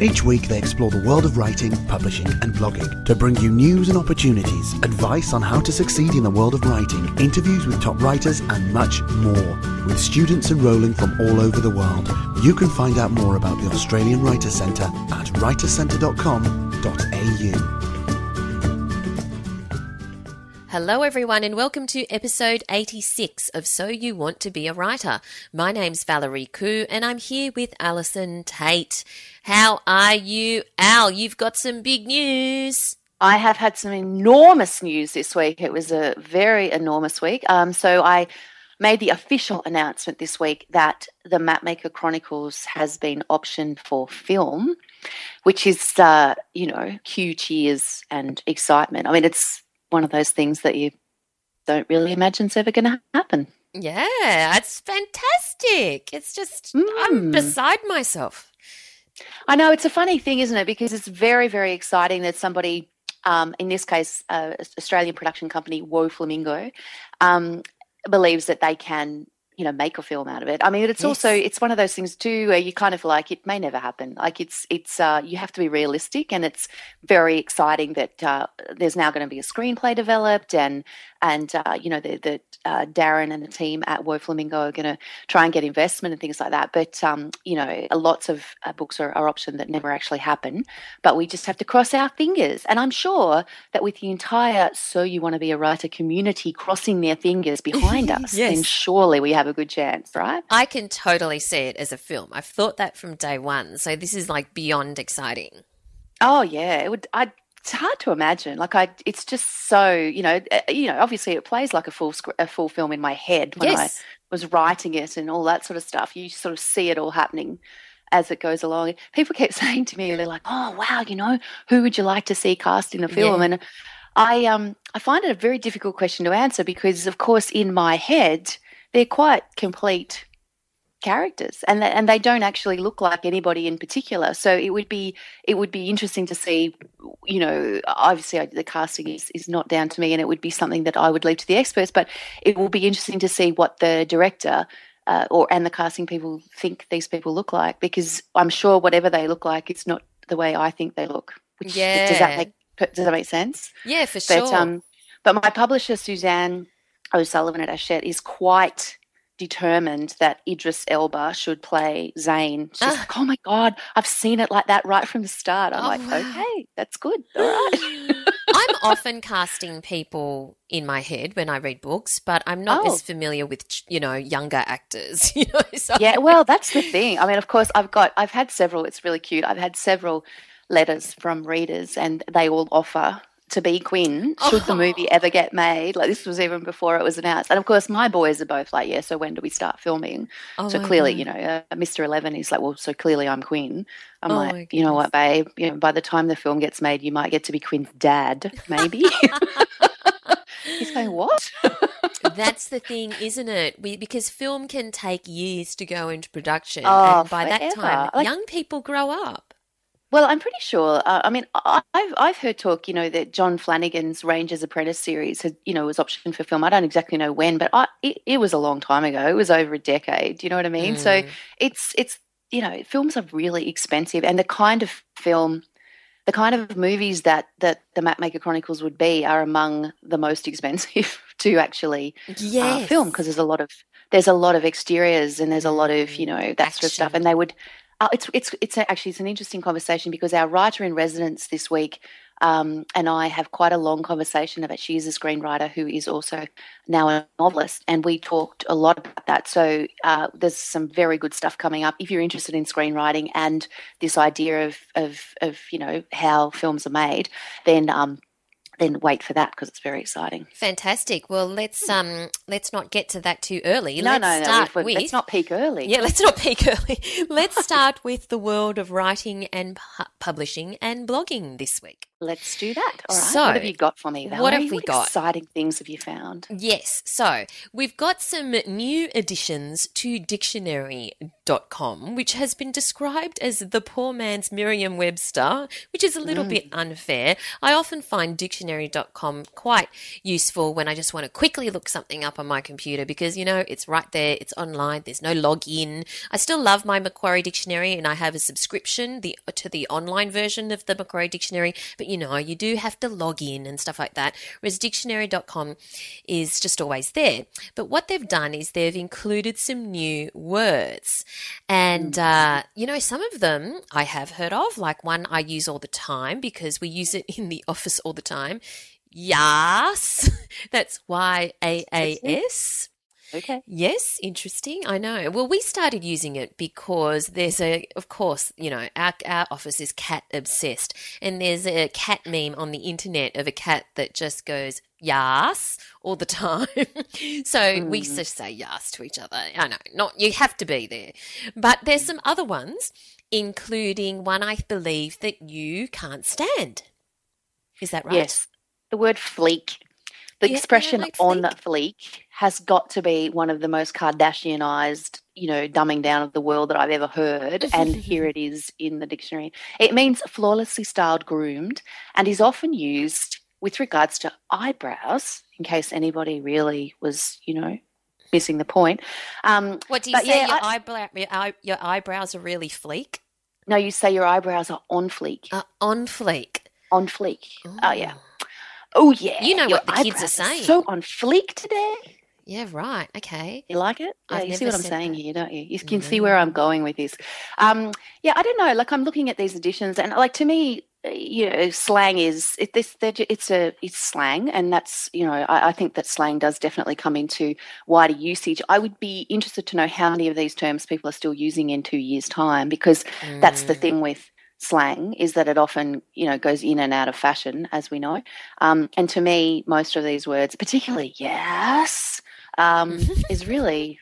Each week, they explore the world of writing, publishing, and blogging to bring you news and opportunities, advice on how to succeed in the world of writing, interviews with top writers, and much more. With students enrolling from all over the world, you can find out more about the Australian Writers Centre at writerscentre.com.au. Hello, everyone, and welcome to episode 86 of So You Want to Be a Writer. My name's Valerie Khoo, and I'm here with Allison Tait. How are you, Al? You've got some big news. I have had some enormous news this week. It was a very enormous week. Um, so I made the official announcement this week that the Mapmaker Chronicles has been optioned for film, which is, uh, you know, huge cheers and excitement. I mean, it's one of those things that you don't really imagine is ever going to happen. Yeah, it's fantastic. It's just, mm. I'm hmm. beside myself. I know it's a funny thing, isn't it? Because it's very, very exciting that somebody, um, in this case, uh, Australian production company Woe Flamingo, um, believes that they can you know make a film out of it i mean it's yes. also it's one of those things too where you kind of like it may never happen like it's it's uh, you have to be realistic and it's very exciting that uh, there's now going to be a screenplay developed and and uh, you know that uh, Darren and the team at Woe Flamingo are going to try and get investment and things like that. But um, you know, lots of uh, books are, are optioned that never actually happen. But we just have to cross our fingers. And I'm sure that with the entire "So You Want to Be a Writer" community crossing their fingers behind us, yes. then surely we have a good chance, right? I can totally see it as a film. I've thought that from day one. So this is like beyond exciting. Oh yeah, it would. I it's hard to imagine. Like I, it's just so you know, eh, you know. Obviously, it plays like a full a full film in my head when yes. I was writing it and all that sort of stuff. You sort of see it all happening as it goes along. People kept saying to me, they're like, "Oh wow, you know, who would you like to see cast in the film?" Yeah. And I um I find it a very difficult question to answer because, of course, in my head, they're quite complete characters and th- and they don't actually look like anybody in particular. So it would be it would be interesting to see you know obviously the casting is is not down to me and it would be something that I would leave to the experts but it will be interesting to see what the director uh, or and the casting people think these people look like because I'm sure whatever they look like it's not the way I think they look which, yeah does that make does that make sense? Yeah for sure. but um but my publisher Suzanne O'Sullivan at Hachette is quite determined that Idris Elba should play Zane. She's ah. like, oh my God, I've seen it like that right from the start. I'm oh, like, wow. okay, that's good. All right. I'm often casting people in my head when I read books, but I'm not oh. as familiar with, you know, younger actors. You know, so. Yeah, well, that's the thing. I mean, of course, I've got, I've had several, it's really cute. I've had several letters from readers and they all offer to be Quinn should oh. the movie ever get made. Like this was even before it was announced. And of course, my boys are both like, yeah. So when do we start filming? Oh so clearly, God. you know, uh, Mr. Eleven is like, well, so clearly I'm Quinn. I'm oh like, you know what, babe? You know, by the time the film gets made, you might get to be Quinn's dad, maybe. He's going, what? That's the thing, isn't it? We, because film can take years to go into production, oh, and by forever. that time, like, young people grow up. Well, I'm pretty sure. Uh, I mean, I've I've heard talk, you know, that John Flanagan's Ranger's Apprentice series had, you know, was optioned for film. I don't exactly know when, but I, it, it was a long time ago. It was over a decade. Do you know what I mean? Mm. So it's it's you know, films are really expensive, and the kind of film, the kind of movies that that the Mapmaker Chronicles would be are among the most expensive to actually yes. uh, film because there's a lot of there's a lot of exteriors and there's a lot of you know that Action. sort of stuff, and they would uh, it's it's it's actually it's an interesting conversation because our writer in residence this week um, and I have quite a long conversation about she is a screenwriter who is also now a novelist, and we talked a lot about that. So uh, there's some very good stuff coming up if you're interested in screenwriting and this idea of of of you know how films are made. Then um, then wait for that because it's very exciting. Fantastic. Well, let's um let's not get to that too early. No, let's no, no. start With, let's not peak early. Yeah, let's not peak early. let's start with the world of writing and pu- publishing and blogging this week. Let's do that. All right. So, what have you got for me, Valerie? what have we got? exciting things have you found? Yes, so we've got some new additions to dictionary.com, which has been described as the poor man's Merriam Webster, which is a little Mm. bit unfair. I often find dictionary.com quite useful when I just want to quickly look something up on my computer because, you know, it's right there, it's online, there's no login. I still love my Macquarie Dictionary and I have a subscription the, to the online version of the Macquarie Dictionary, but you know, you do have to log in and stuff like that. Whereas dictionary.com is just always there. But what they've done is they've included some new words. And, uh, you know, some of them I have heard of, like one I use all the time because we use it in the office all the time. Yas. That's Y A A S. Okay. Yes, interesting. I know. Well, we started using it because there's a, of course, you know, our, our office is cat obsessed, and there's a cat meme on the internet of a cat that just goes yas all the time. so we hmm. just say yas to each other. I know, not you have to be there, but there's some other ones, including one I believe that you can't stand. Is that right? Yes. The word fleek. The Yeah, expression like on fleek. fleek has got to be one of the most Kardashianized, you know, dumbing down of the world that I've ever heard. and here it is in the dictionary. It means flawlessly styled, groomed, and is often used with regards to eyebrows, in case anybody really was, you know, missing the point. Um, What do you say? yeah, your, I- eyebrow, your, eye, your eyebrows are really fleek? no, you say your eyebrows are on fleek. Uh, on fleek. on fleek. Oh, yeah. Oh, yeah. You know your what the kids are saying. So on fleek today. Yeah, right. Okay. You like it? Yeah, I've you see what I'm saying that. here, don't you? You can see where I'm going with this. Um, yeah, I don't know. Like I'm looking at these editions, and like to me, uh, you know, slang is it, this. It's a it's slang, and that's you know, I, I think that slang does definitely come into wider usage. I would be interested to know how many of these terms people are still using in two years' time, because that's the Mm. thing with slang is that it often you know goes in and out of fashion as we know. Um, and to me most of these words particularly yes um, is really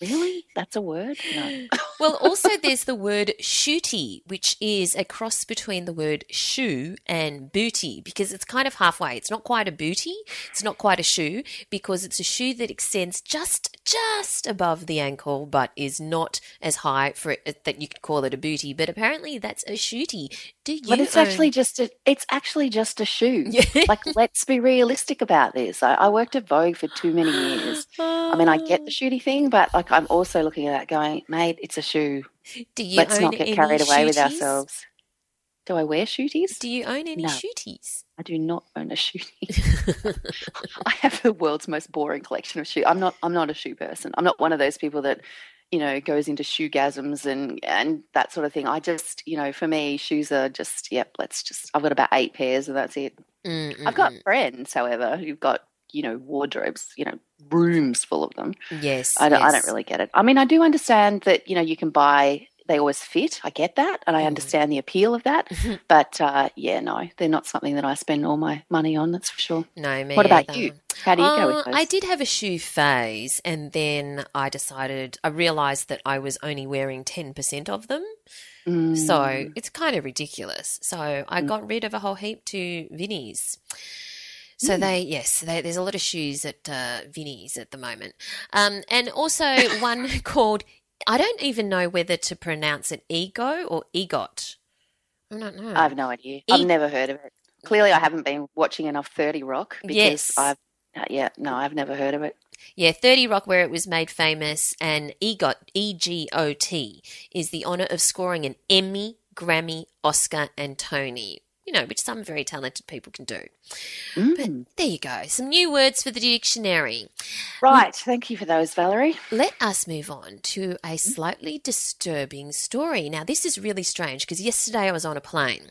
really? That's a word? No Well, also there's the word shooty, which is a cross between the word shoe and booty because it's kind of halfway. It's not quite a booty, it's not quite a shoe because it's a shoe that extends just just above the ankle but is not as high for it that you could call it a booty. But apparently that's a shooty. Do you? but it's own- actually just a it's actually just a shoe Yeah. like let's be realistic about this I, I worked at vogue for too many years i mean i get the shooty thing but like i'm also looking at that going mate it's a shoe Do you let's not get carried away with ourselves do i wear shooties Do you own any No. shooties? I do not own a shootie. I have the world's most boring collection of shoes. I'm not. I'm not a shoe person. I'm not one of those people that, you know, goes into shoegasms and and that sort of thing. I just, you know, for me, shoes are just. Yep. Let's just. I've got about eight pairs, and that's it. Mm, I've got mm, friends, however, who've got you know wardrobes, you know, rooms full of them. mm. yes. I don't. I don't really get it. I mean, I do understand that you know you can buy. They always fit. I get that, and I Mm. understand the appeal of that. But uh, yeah, no, they're not something that I spend all my money on. That's for sure. No, me What about either. you? How do you go Uh, with those? I did have a shoe phase, and then I decided, I realized that I was only wearing 10% of them. So Mm. it's kind of ridiculous. So I got rid of a whole heap to Vinnie's. So they, yes, they, there's a lot of shoes at uh, Vinnie's at the moment. Um, and also one called, I don't even know whether to pronounce it ego or egot. I don't know. I have no idea. E- I've never heard of it. Clearly, I haven't been watching enough Thirty Rock because Yes. I've. Uh, yeah, no, I've never heard of it. Yeah, 30 Rock, where it was made famous, and EGOT, E G O T, is the honour of scoring an Emmy, Grammy, Oscar, and Tony. You know, which some very talented people can do. Mm. There you go. Some new words for the dictionary. Right, thank you for those, Valerie. Let us move on to a slightly disturbing story. Now, this is really strange because yesterday I was on a plane,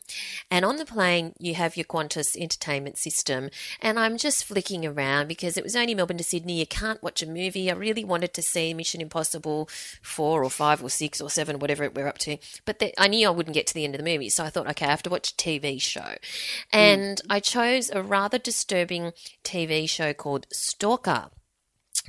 and on the plane, you have your Qantas entertainment system, and I'm just flicking around because it was only Melbourne to Sydney. You can't watch a movie. I really wanted to see Mission Impossible 4 or 5 or 6 or 7, whatever we're up to, but the, I knew I wouldn't get to the end of the movie, so I thought, okay, I have to watch a TV show. And mm. I chose a rather disturbing TV show called Stalker.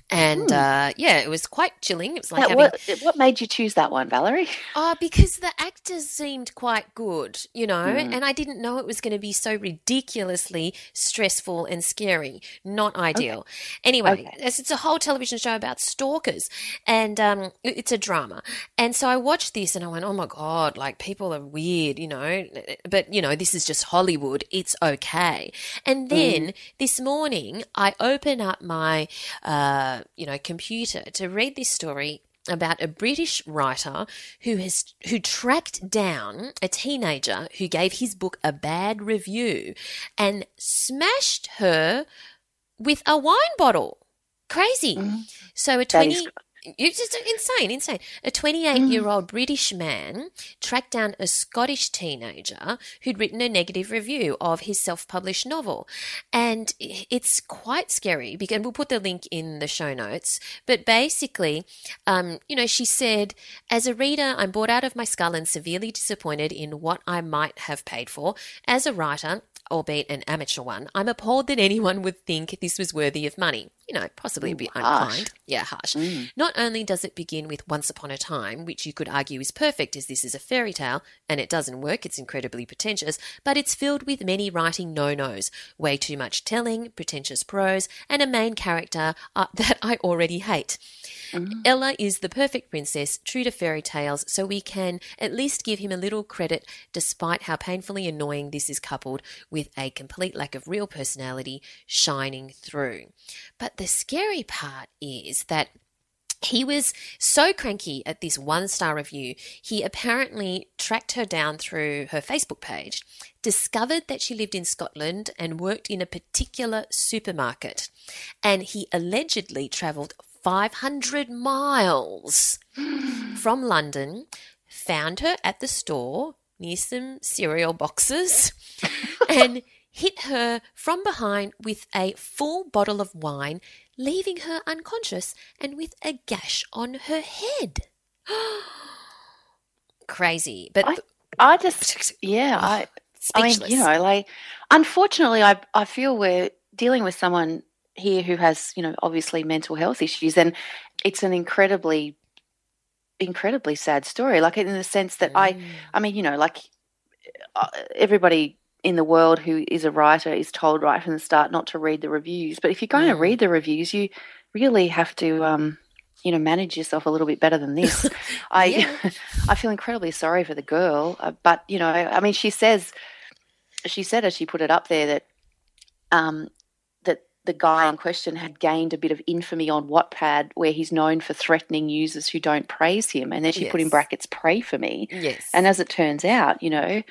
And hmm. uh, yeah, it was quite chilling. It was like having... what, what made you choose that one, Valerie? Oh, because the actors seemed quite good, you know, mm. and I didn't know it was going to be so ridiculously stressful and scary. Not ideal. Okay. Anyway, okay. it's a whole television show about stalkers, and um, it's a drama. And so I watched this, and I went, "Oh my god! Like people are weird, you know." But you know, this is just Hollywood. It's okay. And then mm. this morning, I open up my. Uh, you know, computer to read this story about a British writer who has who tracked down a teenager who gave his book a bad review and smashed her with a wine bottle. Crazy. Mm-hmm. So a 20 it's just insane, insane. A 28 year old British man tracked down a Scottish teenager who'd written a negative review of his self published novel. And it's quite scary because we'll put the link in the show notes. But basically, um, you know, she said, As a reader, I'm bored out of my skull and severely disappointed in what I might have paid for. As a writer, albeit an amateur one, I'm appalled that anyone would think this was worthy of money. You know, possibly Ooh, a bit harsh. unkind. Yeah, harsh. Mm. Not only does it begin with Once Upon a Time, which you could argue is perfect as this is a fairy tale, and it doesn't work, it's incredibly pretentious, but it's filled with many writing no nos, way too much telling, pretentious prose, and a main character uh, that I already hate. Mm-hmm. Ella is the perfect princess, true to fairy tales, so we can at least give him a little credit despite how painfully annoying this is coupled with a complete lack of real personality shining through. But the scary part is that he was so cranky at this one star review, he apparently tracked her down through her Facebook page, discovered that she lived in Scotland and worked in a particular supermarket, and he allegedly travelled 500 miles from London, found her at the store near some cereal boxes, and hit her from behind with a full bottle of wine, leaving her unconscious and with a gash on her head. Crazy. But I, I just, yeah, I, I mean, you know, like, unfortunately, I, I feel we're dealing with someone here who has, you know, obviously mental health issues, and it's an incredibly, incredibly sad story. Like in the sense that mm. I, I mean, you know, like uh, everybody in the world who is a writer is told right from the start not to read the reviews. But if you're going mm. to read the reviews, you really have to, um, you know, manage yourself a little bit better than this. I, I feel incredibly sorry for the girl, uh, but you know, I mean, she says, she said as she put it up there that um, the guy in question had gained a bit of infamy on Wattpad, where he's known for threatening users who don't praise him. And then she yes. put in brackets, pray for me. Yes. And as it turns out, you know,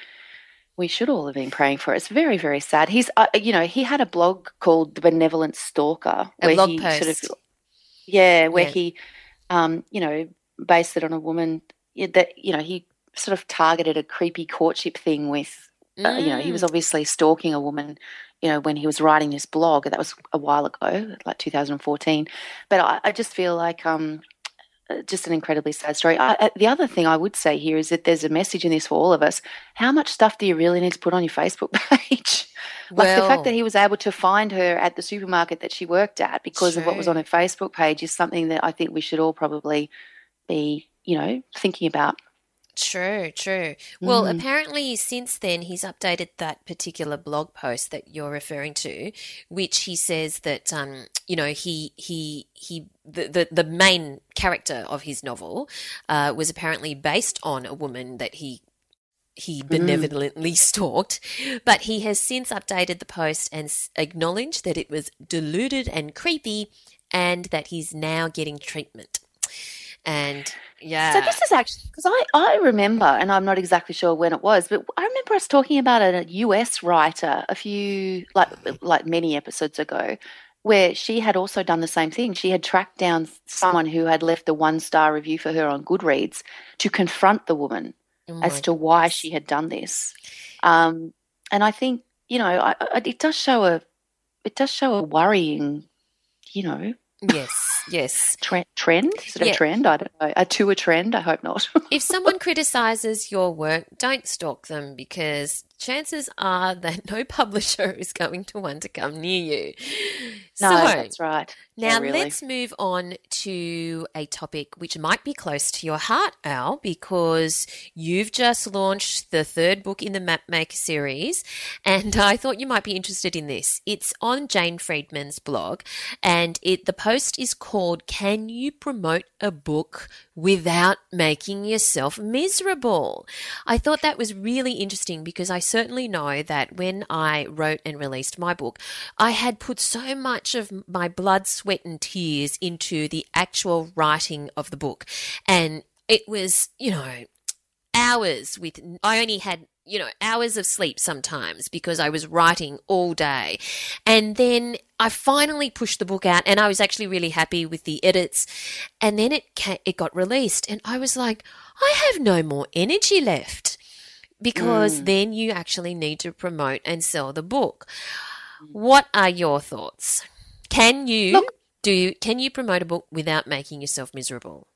we should all have been praying for it. It's very, very sad. He's, uh, you know, he had a blog called The Benevolent Stalker. A where he post. Sort of, yeah, where yeah. he, um, you know, based it on a woman that, you know, he sort of targeted a creepy courtship thing with, uh, mm. you know, he was mm. obviously stalking a woman you know, when he was writing this blog. That was a while ago, like 2014. But I, I just feel like um, uh, just an incredibly sad story. I, uh, the other thing I would say here is that there's a message in this for all of us. How much stuff do you really need to put on your Facebook page? like well, the fact that he was able to find her at the supermarket that she worked at because true. of what was on her Facebook page is something that I think we should all probably be, you know, thinking about. True, true. Well, mm. apparently, since then, he's updated that particular blog post that you're referring to, which he says that, um, you know, he he he the, the, the main character of his novel uh, was apparently based on a woman that he he mm-hmm. benevolently mm. stalked, but he has since updated the post and acknowledged that it was deluded and creepy, and that he's now getting treatment. And yeah. So this is actually because I, I remember, and I'm not exactly sure when it was, but I remember us talking about a US writer a few like like many episodes ago, where she had also done the same thing. She had tracked down someone who had left a one star review for her on Goodreads to confront the woman oh as to why she had done this. Um, and I think you know I, I, it does show a it does show a worrying, you know, Yes, yes. Trend? trend? Is it yeah. a trend? I don't know. A to a trend? I hope not. if someone criticizes your work, don't stalk them because chances are that no publisher is going to want to come near you. No, so, that's right. Now, yeah, really. let's move on to a topic which might be close to your heart, Al, because you've just launched the third book in the Mapmaker series, and I thought you might be interested in this. It's on Jane Friedman's blog, and it the post is called "Can You Promote a Book Without Making Yourself Miserable?" I thought that was really interesting because I certainly know that when I wrote and released my book, I had put so much of my blood sweat and tears into the actual writing of the book. And it was, you know, hours with, I only had you know, hours of sleep sometimes because I was writing all day. And then I finally pushed the book out and I was actually really happy with the edits. And then it came, it got released and I was like, I have no more energy left because mm. then you actually need to promote and sell the book. What are your thoughts? Can you Look, do you, can you promote a book without making yourself miserable?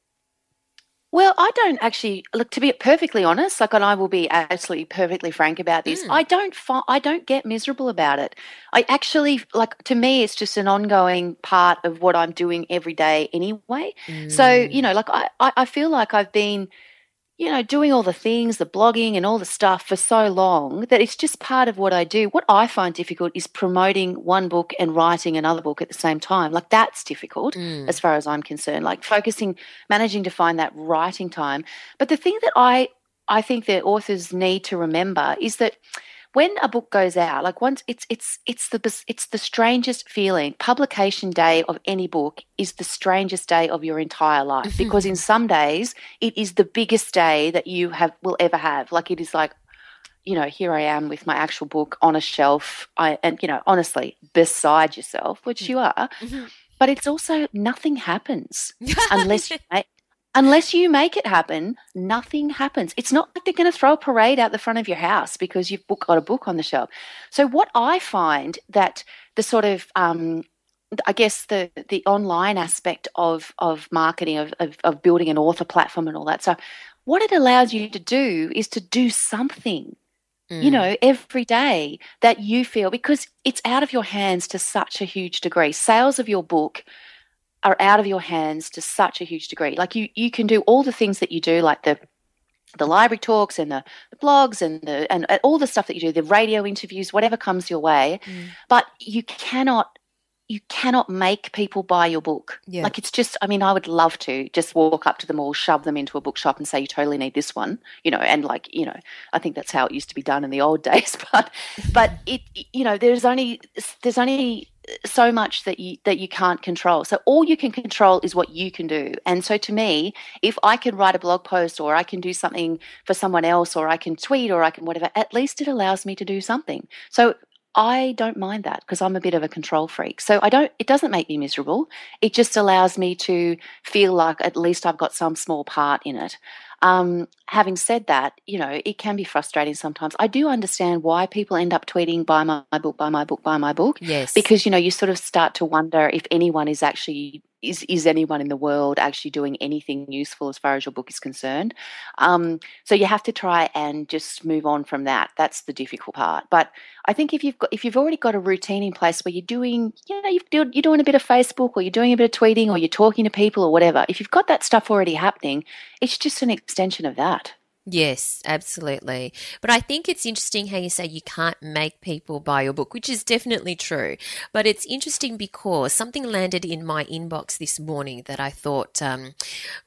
Well, I don't actually look to be perfectly honest. Like, and I will be absolutely perfectly frank about this. Mm. I don't find I don't get miserable about it. I actually like to me, it's just an ongoing part of what I'm doing every day anyway. Mm. So you know, like I I feel like I've been you know, doing all the things, the blogging and all the stuff for so long that it's just part of what I do. What I find difficult is promoting one book and writing another book at the same time. Like that's difficult mm. as far as I'm concerned. Like focusing, managing to find that writing time. But the thing that I I think that authors need to remember is that when a book goes out like once it's it's it's the it's the strangest feeling. Publication day of any book is the strangest day of your entire life because in some days it is the biggest day that you have will ever have. Like it is like you know here i am with my actual book on a shelf. I and you know honestly beside yourself which you are. Mm-hmm. but it's also nothing happens unless you make, unless you make it happen, nothing happens. It's not like they're going to throw a parade out the front of your house because you've got a book on the shelf. So what I find that the sort of um, I guess the the online aspect of of marketing of, of, of building an author platform and all that. So what it allows you to do is to do something Mm. you know, every day that you feel because it's out of your hands to such a huge degree. Sales of your book are out of your hands to such a huge degree. Like you, you can do all the things that you do, like the the library talks and the, the blogs and the and, all the stuff that you do, the radio interviews, whatever comes your way. Mm. But you cannot you cannot make people buy your book. Yeah. Like it's just, I mean, I would love to just walk up to them all, shove them into a bookshop and say, you totally need this one, you know, and like, you know, I think that's how it used to be done in the old days. But, but it, you know, there's only, there's only so much that you that you can't control. So all you can control is what you can do. And so to me, if I can write a blog post or I can do something for someone else or I can tweet or I can whatever, at least it allows me to do something. So I don't mind that because I'm a bit of a control freak. So I don't it doesn't make me miserable. It just allows me to feel like at least I've got some small part in it. Um, having said that, you know, it can be frustrating sometimes. I do understand why people end up tweeting, buy my, my book, buy my book, buy my book. Yes. Because, you know, you sort of start to wonder if anyone is actually is is anyone in the world actually doing anything useful as far as your book is concerned? Um, so you have to try and just move on from that. That's the difficult part. But I think if you've got if you've already got a routine in place where you're doing, you know, you're doing a bit of Facebook or you're doing a bit of tweeting or you're talking to people or whatever. If you've got that stuff already happening, it's just an extension of that. Yes, absolutely. But I think it's interesting how you say you can't make people buy your book, which is definitely true. But it's interesting because something landed in my inbox this morning that I thought um,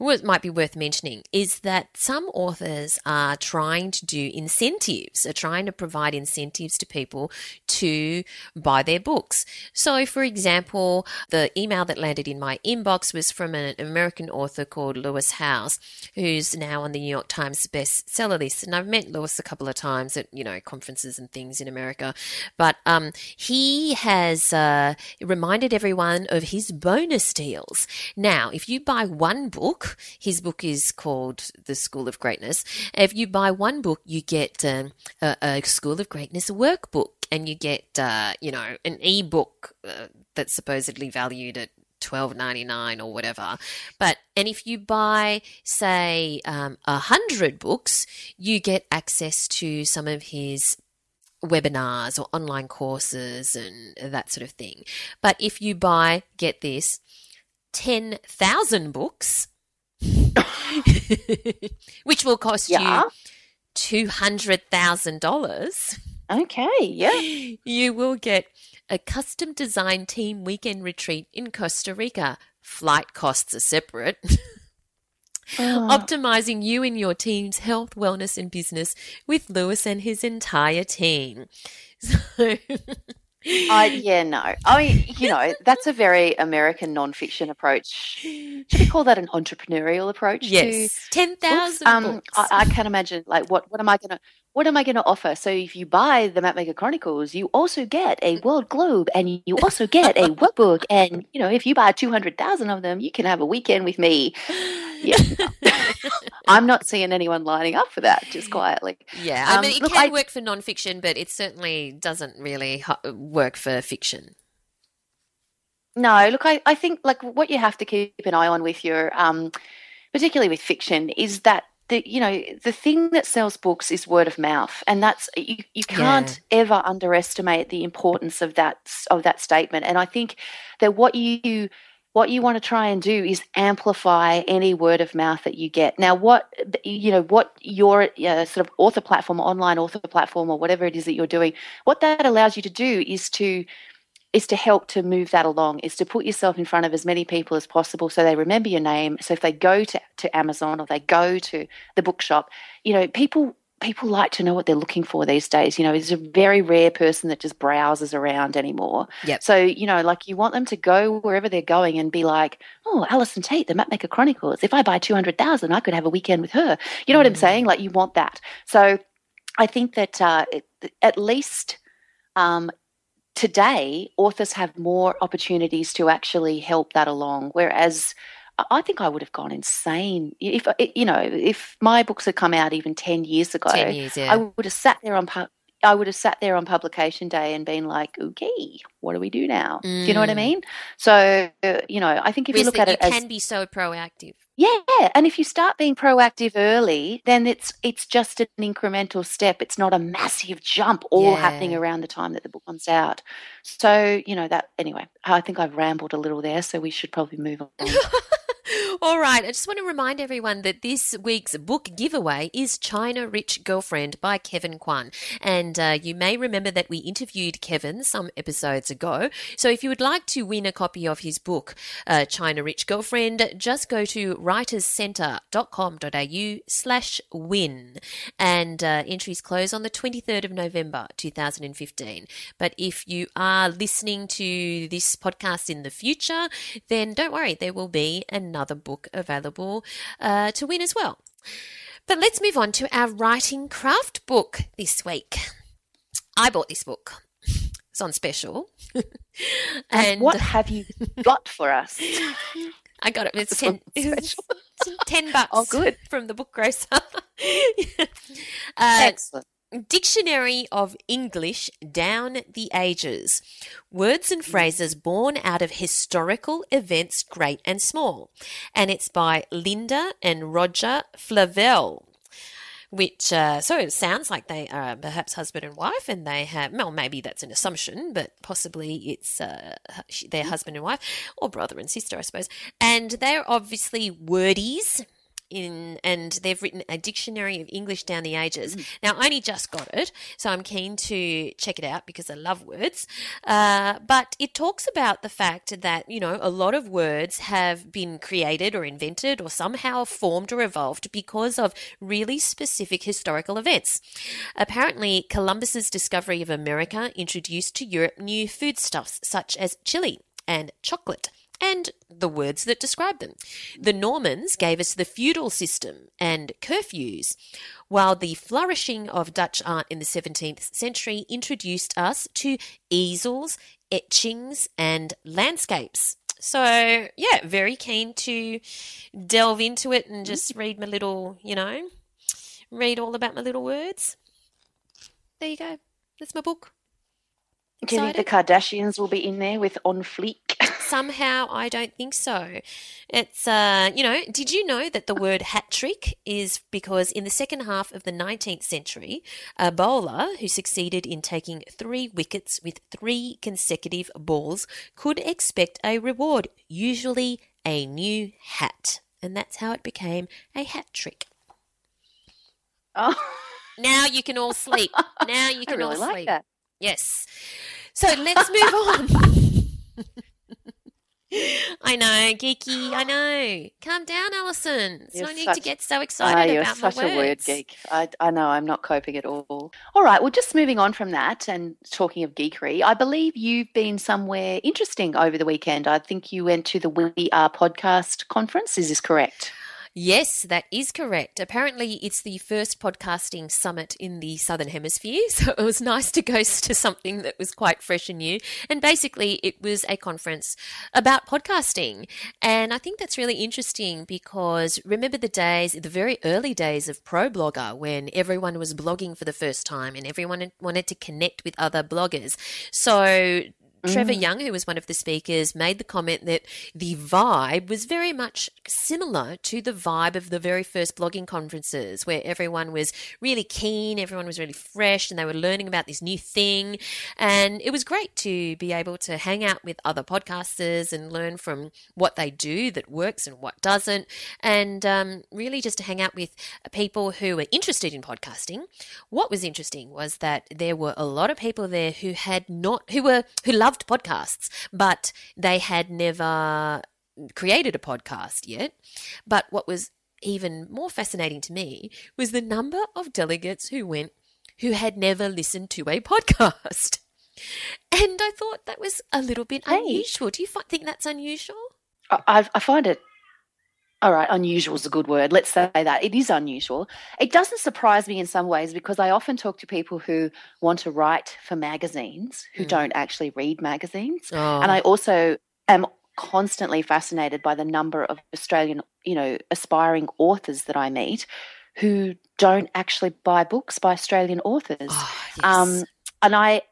might be worth mentioning is that some authors are trying to do incentives, are trying to provide incentives to people to buy their books. So, for example, the email that landed in my inbox was from an American author called Lewis Howes, who's now on the New York Times best bestseller list. And I've met Lewis a couple of times at, you know, conferences and things in America. But um, he has uh, reminded everyone of his bonus deals. Now, if you buy one book, his book is called The School of Greatness. If you buy one book, you get um, a, a School of Greatness workbook and you get, uh, you know, an ebook uh, that's supposedly valued at twelve ninety nine or whatever. But and if you buy, say, um, a um, hundred books, you get access to some of his webinars or online courses and that sort of thing. But if you buy, get this, 10,000 books, which will cost Yeah. you $200,000, Okay. Yeah. you will get a custom design team weekend retreat in Costa Rica. Flight costs are separate. Oh. Optimizing you and your team's health, wellness, and business with Lewis and his entire team. So, I yeah no. I mean, you know, that's a very American nonfiction approach. Should we call that an entrepreneurial approach? yes, ten To books? Um. I, I can imagine. Like, what what am I gonna what am I gonna offer? So if you buy the Mapmaker Chronicles, you also get a world globe, and you also get a workbook. And you know, if you buy two hundred thousand of them, you can have a weekend with me. Yeah, I'm not seeing anyone lining up for that. Just quietly. yeah, I um, mean, it look, can I- work for nonfiction, but it certainly doesn't really work for fiction. No, look, I, I think like what you have to keep an eye on with your, um, particularly with fiction, is that the you know the thing that sells books is word of mouth, and that's you, you can't ever underestimate the importance of that of that statement. And I think that what you what you want to try and do is amplify any word of mouth that you get. Now, what you know, what your uh, sort of author platform, online author platform, or whatever it is that you're doing, what that allows you to do is to is to help to move that along is to put yourself in front of as many people as possible so they remember your name so if they go to, to amazon or they go to the bookshop you know people people like to know what they're looking for these days. You know it's a very rare person that just browses around anymore. Yep. so you know like you want them to go wherever they're going and be like oh alison tait the mapmaker chronicles. If i buy 200000 i could have a weekend with her. You know what i'm saying? Like you want that. So i think that uh, at least um, today authors have more opportunities to actually help that along. Whereas I- think i would have gone insane if uh, you know if my books had come out even 10 years ago Ten years, yeah. i would have sat there on pu- I would have sat there on publication day and been like, "Okay, what do we do now?" Do you know what I Mm. mean? So, you know, I think if you look at you it as can be so proactive. yeah, and if you start being proactive early, then it's it's just an incremental step. It's not a massive jump all happening around the time that the book comes out. So, you know, that anyway, I think I've rambled a little there, so we should probably move on. All right, I just want to remind everyone that this week's book giveaway is China Rich Girlfriend by Kevin Kwan. And uh, you may remember that we interviewed Kevin some episodes ago. So if you would like to win a copy of his book, uh, China Rich Girlfriend, just go to writerscentre.com.au slash win. And uh, entries close on the 23rd of November 2015. But if you are listening to this podcast in the future, then don't worry, there will be another book available uh, to win as well. But let's move on to our writing craft book this week. I bought this book. It's on special. And what have you got for us? I got it. It's ten, it's ten bucks. Oh, good. from the book grocer. uh, Excellent. Dictionary of English Down the Ages. Words and phrases born out of historical events, great and small. And it's by Linda and Roger Flavell. Which, uh, so it sounds like they are perhaps husband and wife, and they have, well, maybe that's an assumption, but possibly it's uh, their husband and wife, or brother and sister, I suppose. And they're obviously wordies in and they've written a dictionary of English down the ages. Now, I only just got it, so I'm keen to check it out because I love words. Uh, but it talks about the fact that, you know, a lot of words have been created or invented or somehow formed or evolved because of really specific historical events. Apparently, Columbus's discovery of America introduced to Europe new foodstuffs such as chili and chocolate and the words that describe them. The Normans gave us the feudal system and curfews, while the flourishing of Dutch art in the 17th century introduced us to easels, etchings, and landscapes. So, yeah, very keen to delve into it and just read my little, you know, read all about my little words. There you go. That's my book. Do you think the Kardashians will be in there with on fleek? somehow I don't think so. It's, uh, you know, did you know that the word hat trick is because in the second half of the 19th century, a bowler who succeeded in taking three wickets with three consecutive balls could expect a reward, usually a new hat. And that's how it became a hat trick. Oh. Now you can all sleep. Now you can really all sleep. Yes. So let's move on. I know, geeky. I know. Calm down, Allison. It's You're no need such- to get so Ah, excited you're about such my words. a word geek. I, I know I'm not coping at all. All right, well, just moving on from that and talking of geekery, I believe you've been somewhere interesting over the weekend. I think you went to the We Are podcast conference. Is this correct? Yes, that is correct. Apparently, it's the first podcasting summit in the Southern Hemisphere, so it was nice to go to something that was quite fresh and new. And basically, it was a conference about podcasting. And I think that's really interesting because remember the days, the very early days of ProBlogger when everyone was blogging for the first time and everyone wanted to connect with other bloggers. So Trevor Young, who was one of the speakers, made the comment that the vibe was very much similar to the vibe of the very first blogging conferences, where everyone was really keen, everyone was really fresh, and they were learning about this new thing. And it was great to be able to hang out with other podcasters and learn from what they do that works and what doesn't, and um, really just to hang out with people who were interested in podcasting. What was interesting was that there were a lot of people there who had not, who were, who loved podcasts, but they had never created a podcast yet. But what was even more fascinating to me was the number of delegates who went who had never listened to a podcast. And I thought that was a little bit Hey. unusual. Do you think that's unusual? I- I find it. All right, unusual is a good word. Let's say that. It is unusual. It doesn't surprise me in some ways because I often talk to people who want to write for magazines who Mm. don't actually read magazines. Oh, And I also am constantly fascinated by the number of Australian, you know, aspiring authors that I meet who don't actually buy books by Australian authors. oh, yes. Um, and I,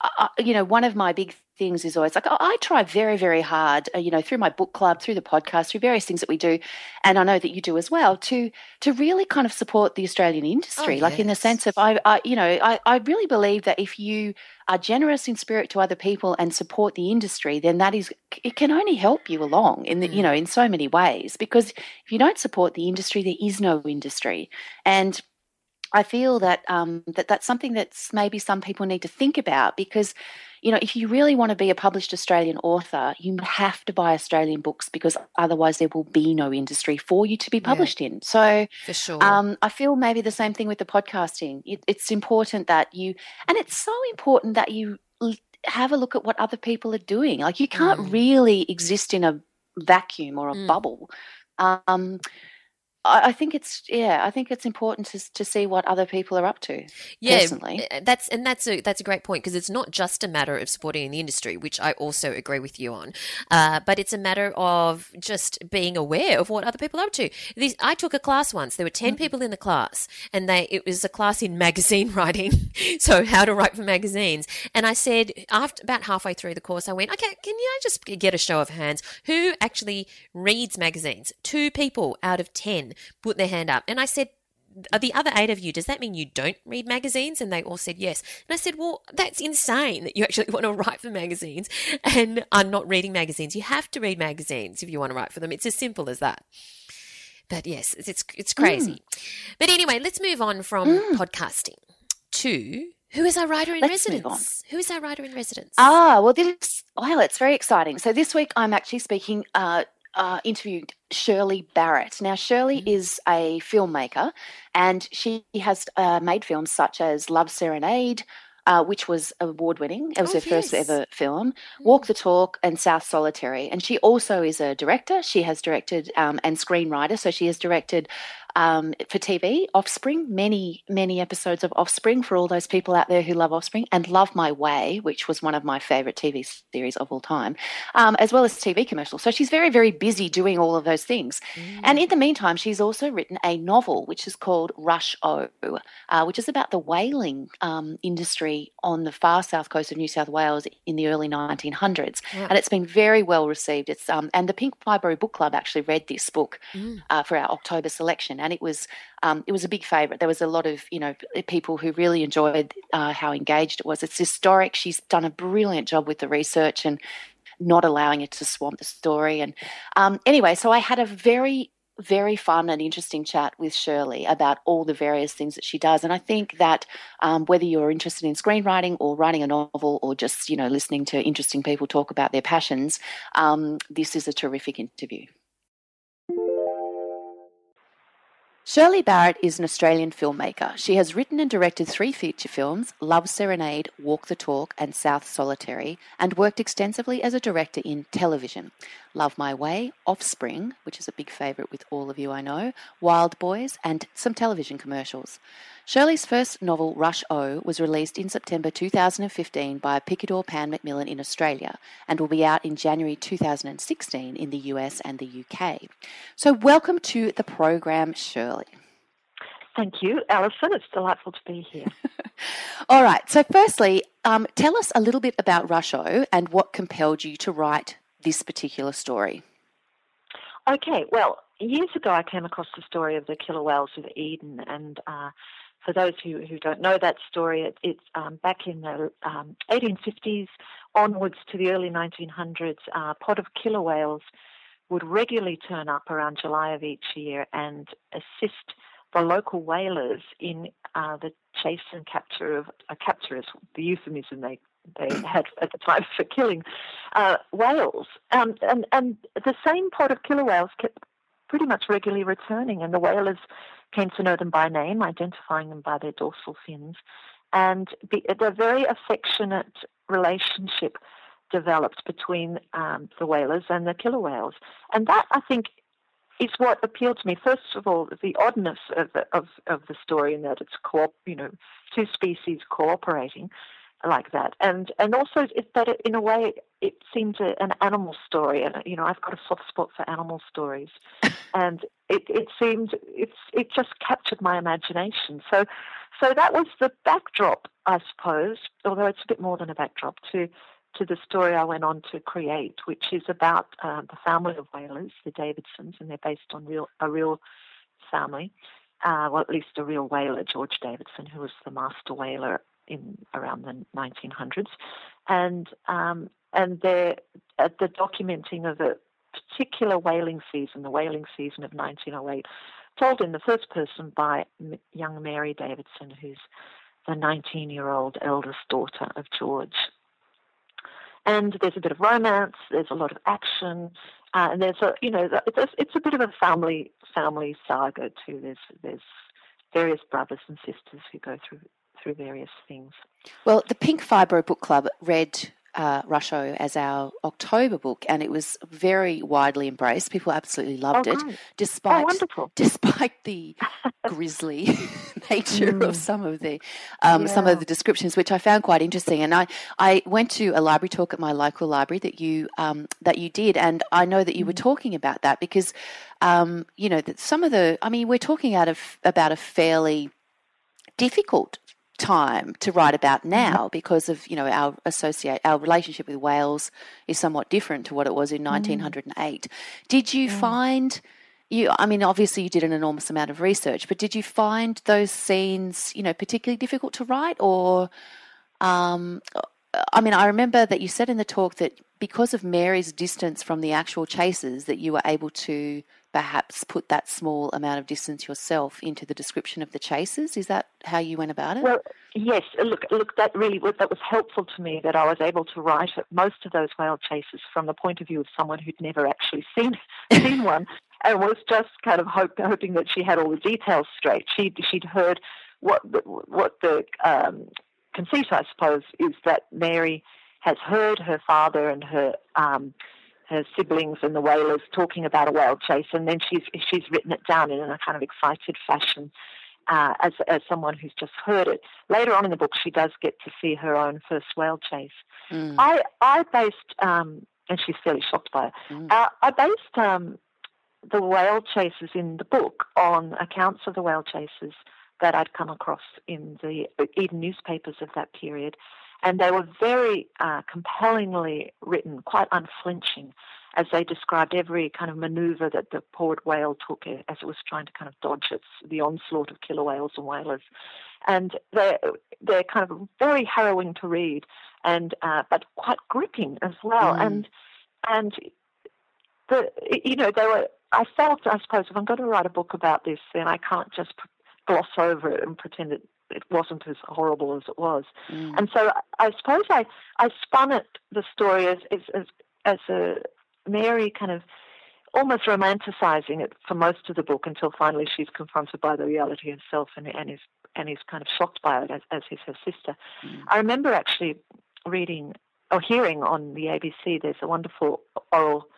I, you know, one of my big things is always like I, I try very, very hard, uh, you know, through my book club, through the podcast, through various things that we do, and I know that you do as well, to to really kind of support the Australian industry, like in the sense of I, I you know, I, I really believe that if you are generous in spirit to other people and support the industry, then that is it can only help you along in the you Mm. know in so many ways because if you don't support the industry, there is no industry, and I feel that um, that that's something that's maybe some people need to think about because, you know, if you really want to be a published Australian author, you have to buy Australian books because otherwise there will be no industry for you to be Yeah. published in. So for sure. um, I feel maybe the same thing with the podcasting. It, it's important that you, and it's so important that you l- have a look at what other people are doing. Like you can't Mm. really exist in a vacuum or a Mm. bubble. Um, I, think it's yeah. I think it's important to to see what other people are up to. yeah, personally. uh, that's and that's a that's a great point because it's not just a matter of supporting the industry, which I also agree with you on, uh, but it's a matter of just being aware of what other people are up to. These, I took a class once. There were 10 people in the class, and they it was a class in magazine writing, so how to write for magazines. And I said after about halfway through the course, I went, okay, can you just get a show of hands who actually reads magazines? Two people out of ten put their hand up, and I said the other eight of you, does that mean you don't read magazines? And they all said yes. And I said, well, that's insane that you actually want to write for magazines and are not reading magazines. You have to read magazines if you want to write for them. It's as simple as that. But yes, it's it's, it's crazy. But anyway, let's move on from podcasting to who is our writer in Let's residence? Who is our writer in residence? Ah, well, this well, it's very exciting. So this week I'm actually speaking. Uh, uh, interviewed Shirley Barrett. Now, Shirley is a filmmaker, and she has uh, made films such as Love Serenade, uh, which was award winning. It was Oh, her first ever film. Walk the Talk and South Solitary. And she also is a director. She has directed um, and screenwriter. So she has directed um, for TV. Offspring, many, many episodes of Offspring for all those people out there who love Offspring, and Love My Way, which was one of my favorite TV series of all time, um, as well as TV commercials. So she's very, very busy doing all of those things. Mm. And in the meantime, she's also written a novel which is called Rush O, uh, which is about the whaling um, industry on the far south coast of New South Wales in the early 1900s. Yeah. And it's been very well received. It's um, and the Pink Fibro Book Club actually read this book mm. uh, for our October selection, and it was um, it was a big favourite. There was a lot of you know people who really enjoyed uh, how engaged it was. It's historic. She's done a brilliant job with the research and not allowing it to swamp the story. And um, anyway, so I had a very very fun and interesting chat with Shirley about all the various things that she does. And I think that um, whether you're interested in screenwriting or writing a novel or just, you know, listening to interesting people talk about their passions, um, this is a terrific interview. Shirley Barrett is an Australian filmmaker. She has written and directed three feature films Love Serenade, Walk the Talk, and South Solitary, and worked extensively as a director in television. Love My Way, Offspring, which is a big favourite with all of you I know, Wild Boys, and some television commercials. Shirley's first novel, Rush O, was released in September 2015 by Picador Pan Macmillan in Australia and will be out in January 2016 in the US and the UK. So, welcome to the program, Shirley. Thank you, Allison. It's delightful to be here. All right. So, firstly, um, tell us a little bit about Rush O and what compelled you to write this particular story. Okay. Well, years ago, I came across the story of the killer whales of Eden, and uh, for those who, who don't know that story, it, it's um, back in the um, 1850s onwards to the early 1900s. Uh, pod of killer whales would regularly turn up around July of each year and assist the local whalers in uh, the chase and capture of uh, capture is the euphemism they they had at the time for killing uh, whales. Um, and and the same pod of killer whales kept pretty much regularly returning, and the whalers came to know them by name, identifying them by their dorsal fins, and the, a very affectionate relationship developed between um, the whalers and the killer whales. And that, I think, is what appealed to me. First of all, the oddness of the, of, of the story in that it's co- you know two species cooperating like that, and and also it, that it, in a way it seemed a, an animal story, and you know I've got a soft spot for animal stories, and it, it seemed it's it just captured my imagination. So so that was the backdrop, I suppose, although it's a bit more than a backdrop to to the story I went on to create, which is about uh, the family of whalers, the Davidsons, and they're based on real a real family, uh, well, at least a real whaler, George Davidson, who was the master whaler in around the 1900s, and um, and they're at the documenting of a particular whaling season, the whaling season of 1908, told in the first person by young Mary Davidson, who's the 19-year-old eldest daughter of George and there's a bit of romance. There's a lot of action, uh, and there's a you know it's a, it's a bit of a family family saga too. There's there's various brothers and sisters who go through through various things. Well, the Pink Fibro Book Club read uh, as our October book, and it was very widely embraced. People absolutely loved oh, it, despite oh, despite the grisly nature mm. of some of the um, yeah. some of the descriptions, which I found quite interesting. And I, I went to a library talk at my local library that you um, that you did, and I know that you mm. were talking about that because um, you know that some of the I mean we're talking out of about a fairly difficult time to write about mm-hmm. now because of you know our associate our relationship with whales is somewhat different to what it was in 1908. Mm. Did you mm. find you I mean obviously you did an enormous amount of research, but did you find those scenes you know particularly difficult to write or um, I mean I remember that you said in the talk that because of Mary's distance from the actual chasers that you were able to perhaps put that small amount of distance yourself into the description of the chases. Is that how you went about it? Well, yes. Look, look, that really that was helpful to me that I was able to write most of those whale chases from the point of view of someone who'd never actually seen seen one and was just kind of hope, hoping that she had all the details straight. She she'd heard what the, what the um, conceit, I suppose, is that Mary has heard her father and her um, her siblings and the whalers talking about a whale chase, and then she's she's written it down in a kind of excited fashion. Uh, as as someone who's just heard it. Later on in the book, she does get to see her own first whale chase. Mm. I I based um, and she's fairly shocked by it. Mm. Uh, I based um, the whale chases in the book on accounts of the whale chases that I'd come across in the Eden newspapers of that period. And they were very uh, compellingly written, quite unflinching, as they described every kind of maneuver that the poor whale took as it was trying to kind of dodge its, the onslaught of killer whales and whalers. And they're, they're kind of very harrowing to read, and uh, but quite gripping as well. Mm. And and the you know they were. I felt, I suppose, if I'm going to write a book about this, then I can't just gloss over it and pretend it, it wasn't as horrible as it was. Mm. And so I suppose I, I spun it, the story as, as, as, as a Mary kind of almost romanticizing it for most of the book until finally she's confronted by the reality herself and, and is and is kind of shocked by it as, as is her sister. Mm. I remember actually reading or hearing on the ABC. There's a wonderful oral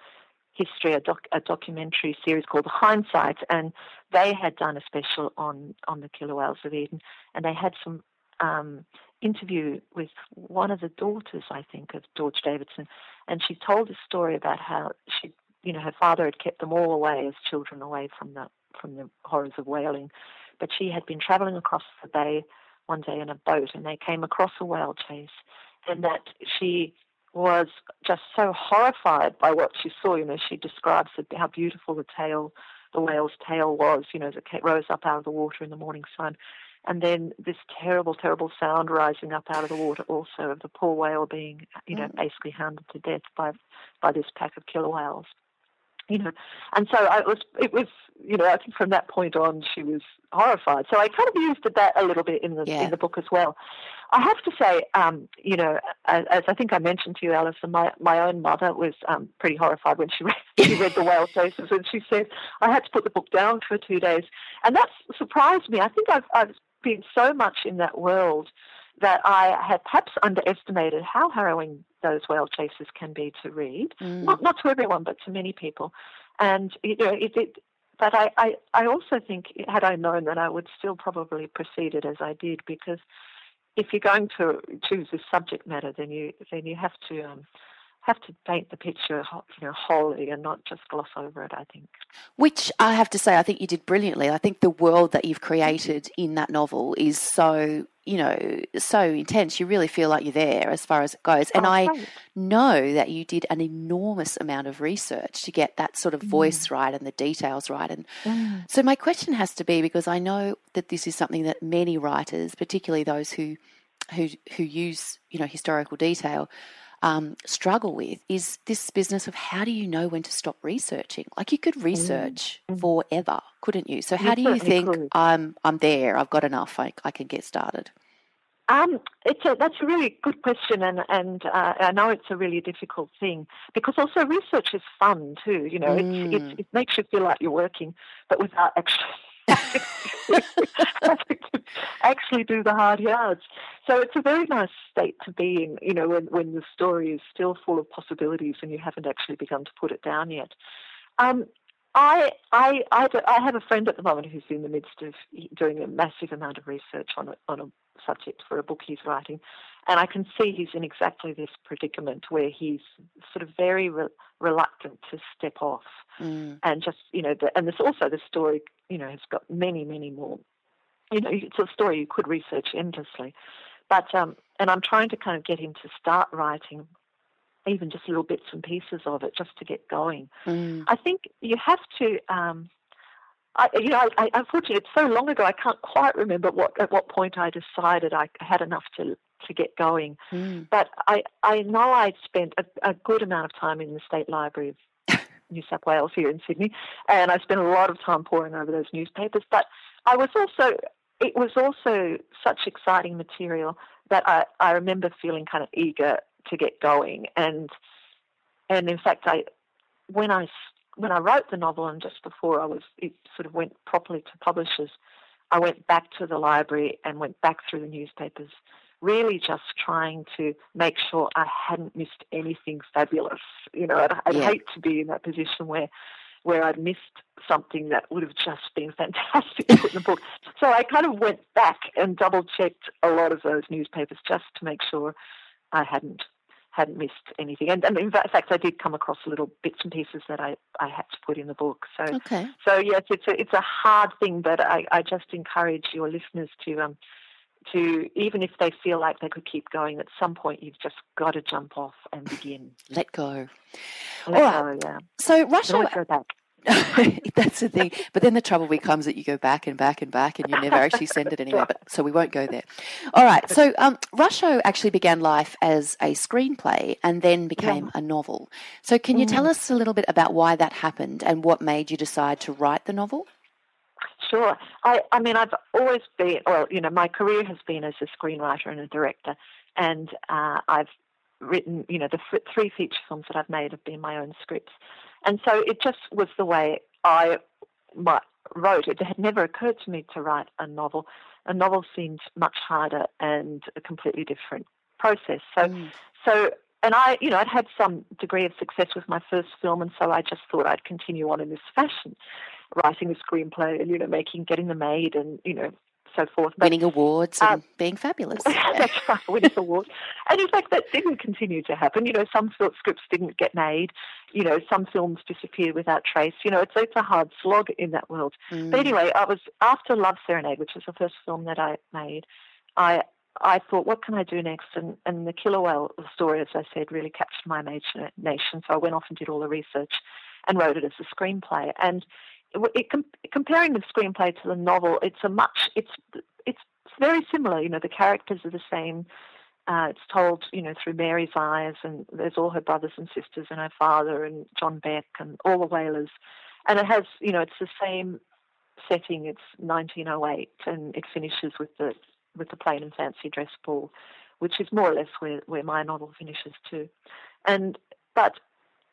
history, a, doc, a documentary series called Hindsight, and they had done a special on on the killer whales of Eden, and they had some um, interview with one of the daughters, I think, of George Davidson, and she told a story about how she, you know, her father had kept them all away as children away from the from the horrors of whaling, but she had been travelling across the bay one day in a boat, and they came across a whale chase, and that she was just so horrified by what she saw. You know, she describes how beautiful the tail, the whale's tail was, you know, as it rose up out of the water in the morning sun. And then this terrible, terrible sound rising up out of the water also of the poor whale being, you know, mm. basically hounded to death by by this pack of killer whales you know, and so I was, it was, you know, I think from that point on she was horrified. So I kind of used that a little bit in the yeah. in the book as well. I have to say, um, you know, as, as, I think I mentioned to you, Allison, my, my own mother was um, pretty horrified when she read, she read the whale chases, and she said I had to put the book down for two days, and that surprised me. I think I've I've been so much in that world that I had perhaps underestimated how harrowing those whale chases can be to read. Mm. Not not to everyone, but to many people. And you know, it, it but I, I, I also think had I known that I would still probably proceed it as I did because if you're going to choose this subject matter, then you then you have to um, have to paint the picture you know, wholly and not just gloss over it, I think. Which I have to say, I think you did brilliantly. I think the world that you've created in that novel is so, you know, so intense. You really feel like you're there as far as it goes. And oh, I know that you did an enormous amount of research to get that sort of voice mm. right and the details right. And mm. so my question has to be because I know that this is something that many writers, particularly those who who who use, you know, historical detail, um, struggle with is this business of how do you know when to stop researching? Like you could research mm. forever, couldn't you? So how you do you think could. I'm I'm there? I've got enough. I, I can get started. Um, it's a, that's a really good question, and and uh, I know it's a really difficult thing because also research is fun too. You know, mm. it, it makes you feel like you're working, but without actually actually do the hard yards. So it's a very nice state to be in, you know, when, when the story is still full of possibilities and you haven't actually begun to put it down yet. Um, I, I, I, I have a friend at the moment who's in the midst of doing a massive amount of research on a, on a subject for a book he's writing. And I can see he's in exactly this predicament where he's sort of very re- reluctant to step off. Mm. And just, you know, the, and there's also the story, you know, has got many, many more. You know, it's a story you could research endlessly. But, um, and I'm trying to kind of get him to start writing even just little bits and pieces of it just to get going. Mm. I think you have to, um, I, you know, I, unfortunately, it's so long ago. I can't quite remember what at what point I decided I had enough to to get going. Mm. But I I know I spent a, a good amount of time in the State Library of New South Wales here in Sydney, and I spent a lot of time poring over those newspapers. But I was also it was also such exciting material that I, I remember feeling kind of eager to get going and and in fact I when I when I wrote the novel and just before I was it sort of went properly to publishers, I went back to the library and went back through the newspapers really just trying to make sure I hadn't missed anything fabulous. You know, I'd, I'd yeah. hate to be in that position where where I'd missed something that would have just been fantastic to put in the book. So I kind of went back and double checked a lot of those newspapers just to make sure I hadn't hadn't missed anything. And, and, in fact, I did come across little bits and pieces that I, I had to put in the book. So, okay. so yes, it's a it's a hard thing, but I, I just encourage your listeners to um to even if they feel like they could keep going, at some point you've just got to jump off and begin. Let go. Let All right. Go, yeah. So Russia. Go back. That's the thing. But then the trouble becomes that you go back and back and back and you never actually send it anywhere. But so we won't go there. All right. So um, Rusho actually began life as a screenplay and then became yeah. a novel. So can you mm. tell us a little bit about why that happened and what made you decide to write the novel? Sure. I, I mean, I've always been, well, you know, my career has been as a screenwriter and a director, and uh, I've written, you know, the f- three feature films that I've made have been my own scripts. And so it just was the way I wrote. It had never occurred to me to write a novel. A novel seemed much harder and a completely different process. So, mm. so, and I, you know, I'd had some degree of success with my first film, and so I just thought I'd continue on in this fashion, writing the screenplay and you know, making, getting them made, and you know, so forth. But, winning awards and um, being fabulous. that's right, winning awards. And in fact, that didn't continue to happen. You know, some scripts didn't get made. You know, some films disappeared without trace. You know, it's, it's a hard slog in that world. Mm. But anyway, I was, after Love Serenade, which was the first film that I made, I I thought, what can I do next? And, and the killer whale story, as I said, really captured my imagination. So I went off and did all the research and wrote it as a screenplay. And it, comparing the screenplay to the novel, it's a much it's it's very similar. You know, the characters are the same. Uh, it's told, you know, through Mary's eyes, and there's all her brothers and sisters, and her father, and John Beck, and all the whalers, and it has, you know, it's the same setting. It's 1908, and it finishes with the with the plain and fancy dress ball, which is more or less where where my novel finishes too. And but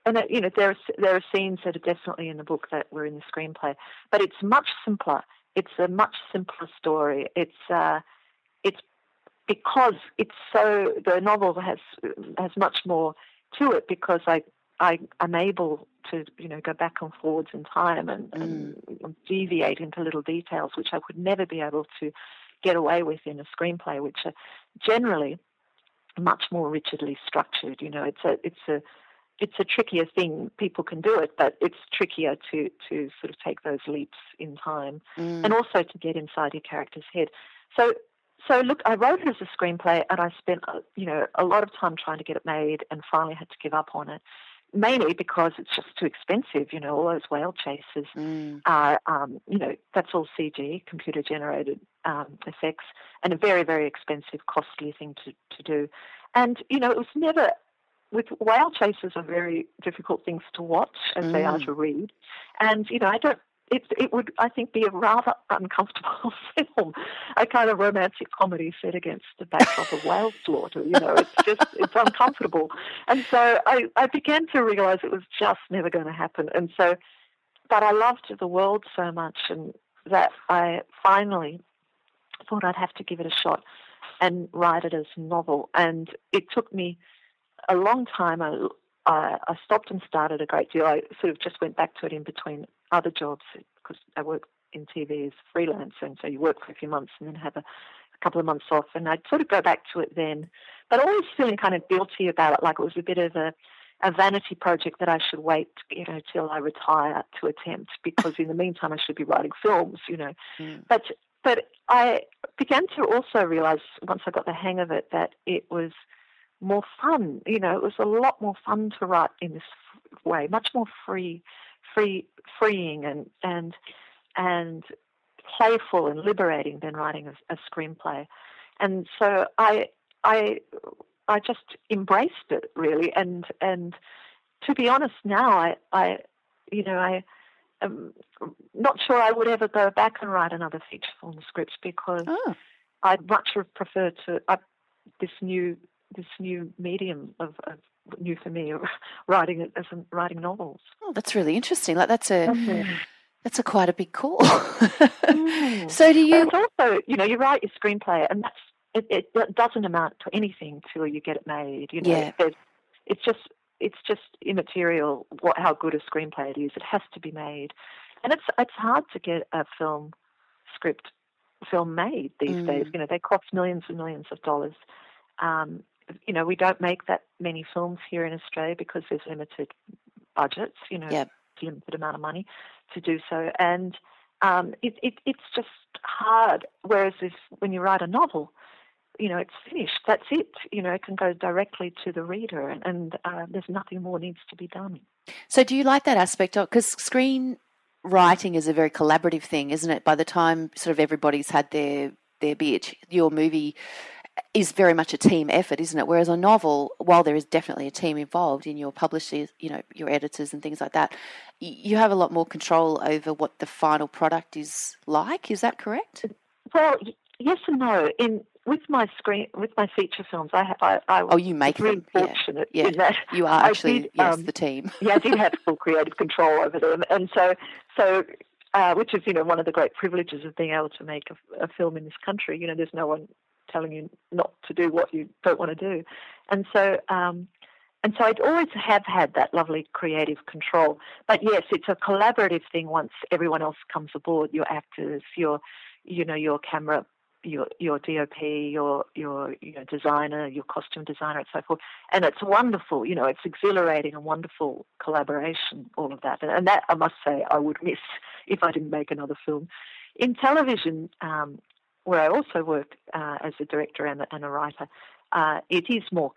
and uh, you know there are there are scenes that are definitely in the book that were in the screenplay, but it's much simpler. It's a much simpler story. It's uh, it's because it's so the novel has has much more to it because I I am able to you know go back and forwards in time and, mm. and deviate into little details which I would never be able to get away with in a screenplay, which are generally much more rigidly structured. You know, it's a it's a it's a trickier thing. People can do it, but it's trickier to to sort of take those leaps in time, mm. and also to get inside your character's head. So, so look, I wrote it as a screenplay, and I spent uh, you know a lot of time trying to get it made, and finally had to give up on it. Mainly because it's just too expensive, you know. All those whale chases mm. are, um, you know, that's all CG, computer generated um, effects, and a very, very expensive, costly thing to, to do. And you know, it was never with whale chases are very difficult things to watch as mm. they are mm. to read. And, you know, I don't it it would I think be a rather uncomfortable film, a kind of romantic comedy set against the backdrop of whale slaughter. You know, it's just it's uncomfortable, and so I I began to realise it was just never going to happen. And so, but I loved the world so much, and that I finally thought I'd have to give it a shot and write it as a novel. And it took me a long time. I, I, I stopped and started a great deal. I sort of just went back to it in between other jobs because I work in TV as freelance, and so you work for a few months and then have a, a couple of months off. And I'd sort of go back to it then, but always feeling kind of guilty about it, like it was a bit of a a vanity project that I should wait, you know, till I retire to attempt because in the meantime I should be writing films, you know. Mm. But but I began to also realize once I got the hang of it that it was more fun. You know, it was a lot more fun to write in this way, much more free, free, freeing, and and and playful and liberating than writing a, a screenplay. And so I I I just embraced it really, and and to be honest, now I I you know I am not sure I would ever go back and write another feature film script because oh. I'd much prefer to I, this new this new medium of, of new for me, of writing it as writing novels. Oh, that's really interesting. Like that's a mm-hmm. that's a quite a big call. mm. So do you? But also, you know, you write your screenplay, and that's it, it doesn't amount to anything till you get it made. You know, yeah. it's just it's just immaterial what how good a screenplay it is. It has to be made, and it's it's hard to get a film script film made these mm. days. You know, they cost millions and millions of dollars. Um, you know, we don't make that many films here in Australia because there's limited budgets. You know, yep. limited amount of money to do so, and um, it, it, it's just hard. Whereas if when you write a novel, you know, it's finished. That's it. You know, it can go directly to the reader, and, and uh, there's nothing more needs to be done. So, do you like that aspect of because screen writing is a very collaborative thing, isn't it? By the time sort of everybody's had their their bit, your movie is very much a team effort, isn't it? Whereas a novel, while there is definitely a team involved in your publishers, you know, your editors and things like that, you have a lot more control over what the final product is like. Is that correct? Well, yes and no. In with my screen with my feature films, I have I, I oh you make really them fortunate yeah. that you are actually did, yes um, the team yeah I did have full creative control over them and so so uh, which is you know one of the great privileges of being able to make a, a, film in this country you know there's no one telling you not to do what you don't want to do and so um, and so I'd always have had that lovely creative control but yes it's a collaborative thing once everyone else comes aboard your actors your you know your camera your your DOP, your your you know, designer, your costume designer, and so forth. And it's wonderful, you know, it's exhilarating and wonderful collaboration, all of that. And, and that I must say I would miss if I didn't make another film. In television, um, where I also work uh, as a director and, and a writer, uh, it is more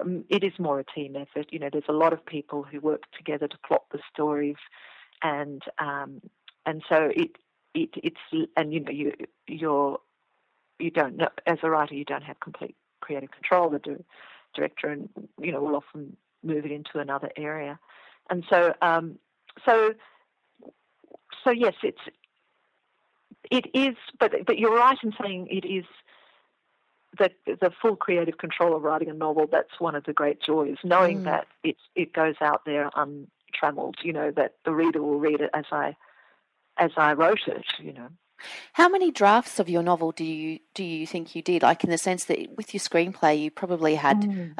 um, it is more a team effort. You know, there's a lot of people who work together to plot the stories, and um, and so it, it it's and you know you you're you don't know, as a writer, you don't have complete creative control. The director, and you know, will often move it into another area, and so, um, so, so yes, it's it is, but but you're right in saying it is the the full creative control of writing a novel. That's one of the great joys, knowing mm. that it's it goes out there untrammeled. You know that the reader will read it as I as I wrote it. You know. How many drafts of your novel do you do you think you did? Like in the sense that with your screenplay, you probably had, mm.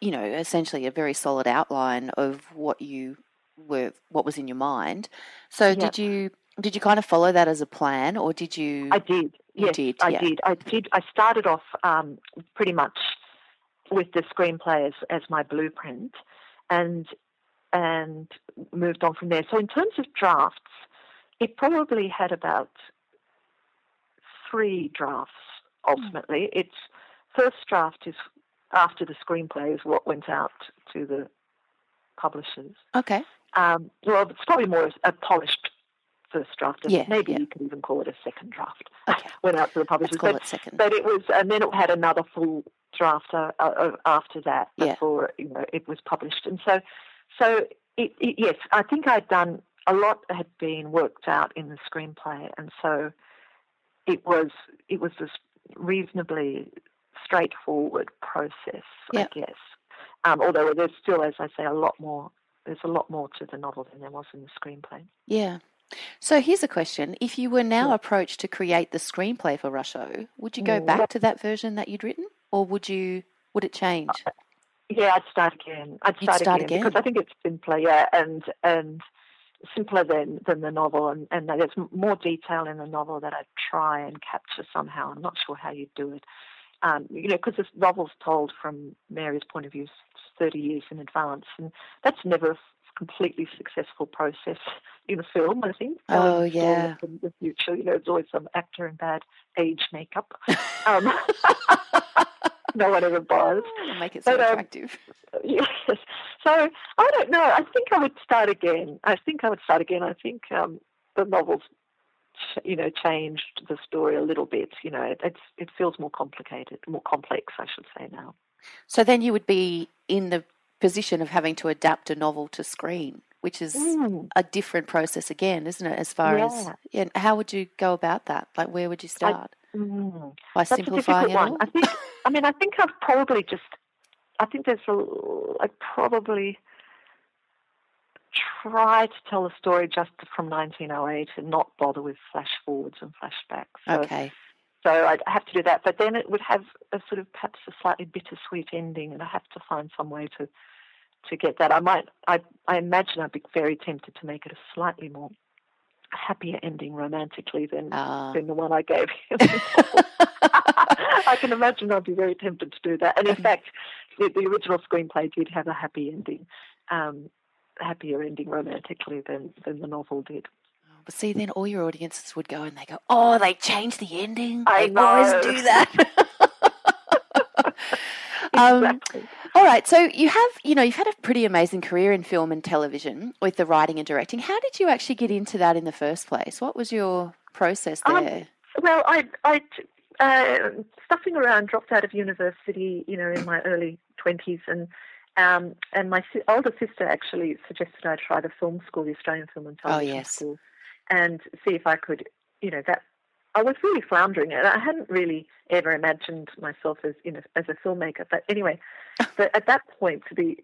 you know, essentially a very solid outline of what you were, what was in your mind. So yep. did you did you kind of follow that as a plan, or did you? I did. You yes, did. I yeah. did. I did. I started off um, pretty much with the screenplay as, as my blueprint, and and moved on from there. So in terms of drafts, it probably had about three drafts ultimately. Mm. Its first draft is after the screenplay is what went out to the publishers. Okay. Um, well, it's probably more a polished first draft. Yeah, maybe yeah. you could even call it a second draft. Okay. went out to the publishers. Let's call but, it second. But it was, and then it had another full draft uh, uh, after that yeah. before you know it was published. And so, so it, it, yes, I think I'd done a lot had been worked out in the screenplay, and so it was it was this reasonably straightforward process, yep. I guess. Um, although there's still, as I say, a lot more. There's a lot more to the novel than there was in the screenplay. Yeah. So here's a question: If you were now approached to create the screenplay for Rusho, would you go back to that version that you'd written, or would you would it change? Uh, yeah, I'd start again. I'd start, start again, again, because I think it's simpler. Yeah, and and simpler than, than the novel, and, and there's more detail in the novel that I'd try and capture somehow. I'm not sure how you'd do it. Um, you know, because this novel's told from Mary's point of view 30 years in advance, and that's never completely successful process in a film, I think. Oh, um, yeah. In the future, you know, there's always some actor in bad age makeup. Um, no one ever buys. Make it so but, um, attractive. yes. So I don't know. I think I would start again. I think I would start again. I think um, the novels, you know, changed the story a little bit. You know, it's it feels more complicated, more complex, I should say now. So then you would be in the position of having to adapt a novel to screen, which is mm. a different process again, isn't it? As far yeah. as yeah, how would you go about that? Like, where would you start? I, mm, By simplifying it all? I think. I mean, I think I've probably just. I think there's a. I probably try to tell a story just from 1908 and not bother with flash forwards and flashbacks. So, okay. So I'd have to do that, but then it would have a sort of perhaps a slightly bittersweet ending, and I have to find some way to to get that. I might, I, I imagine I'd be very tempted to make it a slightly more happier ending romantically than uh. than the one I gave him. I can imagine I'd be very tempted to do that. And in fact, the, the original screenplay did have a happy ending, um, happier ending romantically than than the novel did. But see, then all your audiences would go and they go, "Oh, they changed the ending. I they always do that." um, exactly. All right, so you have, you know, you've had a pretty amazing career in film and television with the writing and directing. How did you actually get into that in the first place? What was your process um, there? Um, well, I, I, uh, stuffing around, dropped out of university, you know, in my early twenties, and um, and my si- older sister actually suggested I try the film school, the Australian Film and oh, Television oh, yes. School, and see if I could, you know, that I was really floundering, and I hadn't really ever imagined myself as you know as a filmmaker. But anyway, but at that point, the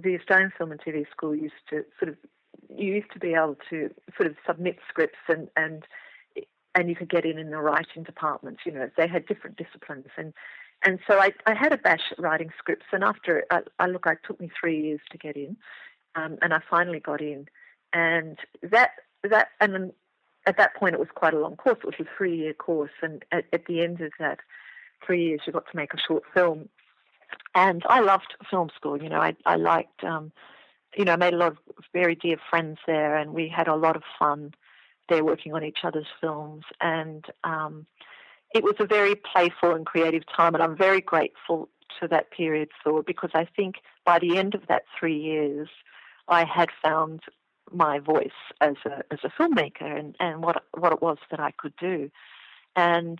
the Australian Film and TV School used to sort of you used to be able to sort of submit scripts and and and you could get in in the writing departments. You know, they had different disciplines and. And so I, I had a bash at writing scripts, and after I, I look, it took me three years to get in, um, and I finally got in, and that that and then at that point it was quite a long course. It was a three year course, and at, at, the end of that three years, you got to make a short film. And I loved film school. You know, I I liked. Um, you know, I made a lot of very dear friends there, and we had a lot of fun there working on each other's films. And um, it was a very playful and creative time, and I'm very grateful to that period for because I think by the end of that three years, I had found my voice as a as a filmmaker and, and what what it was that I could do. And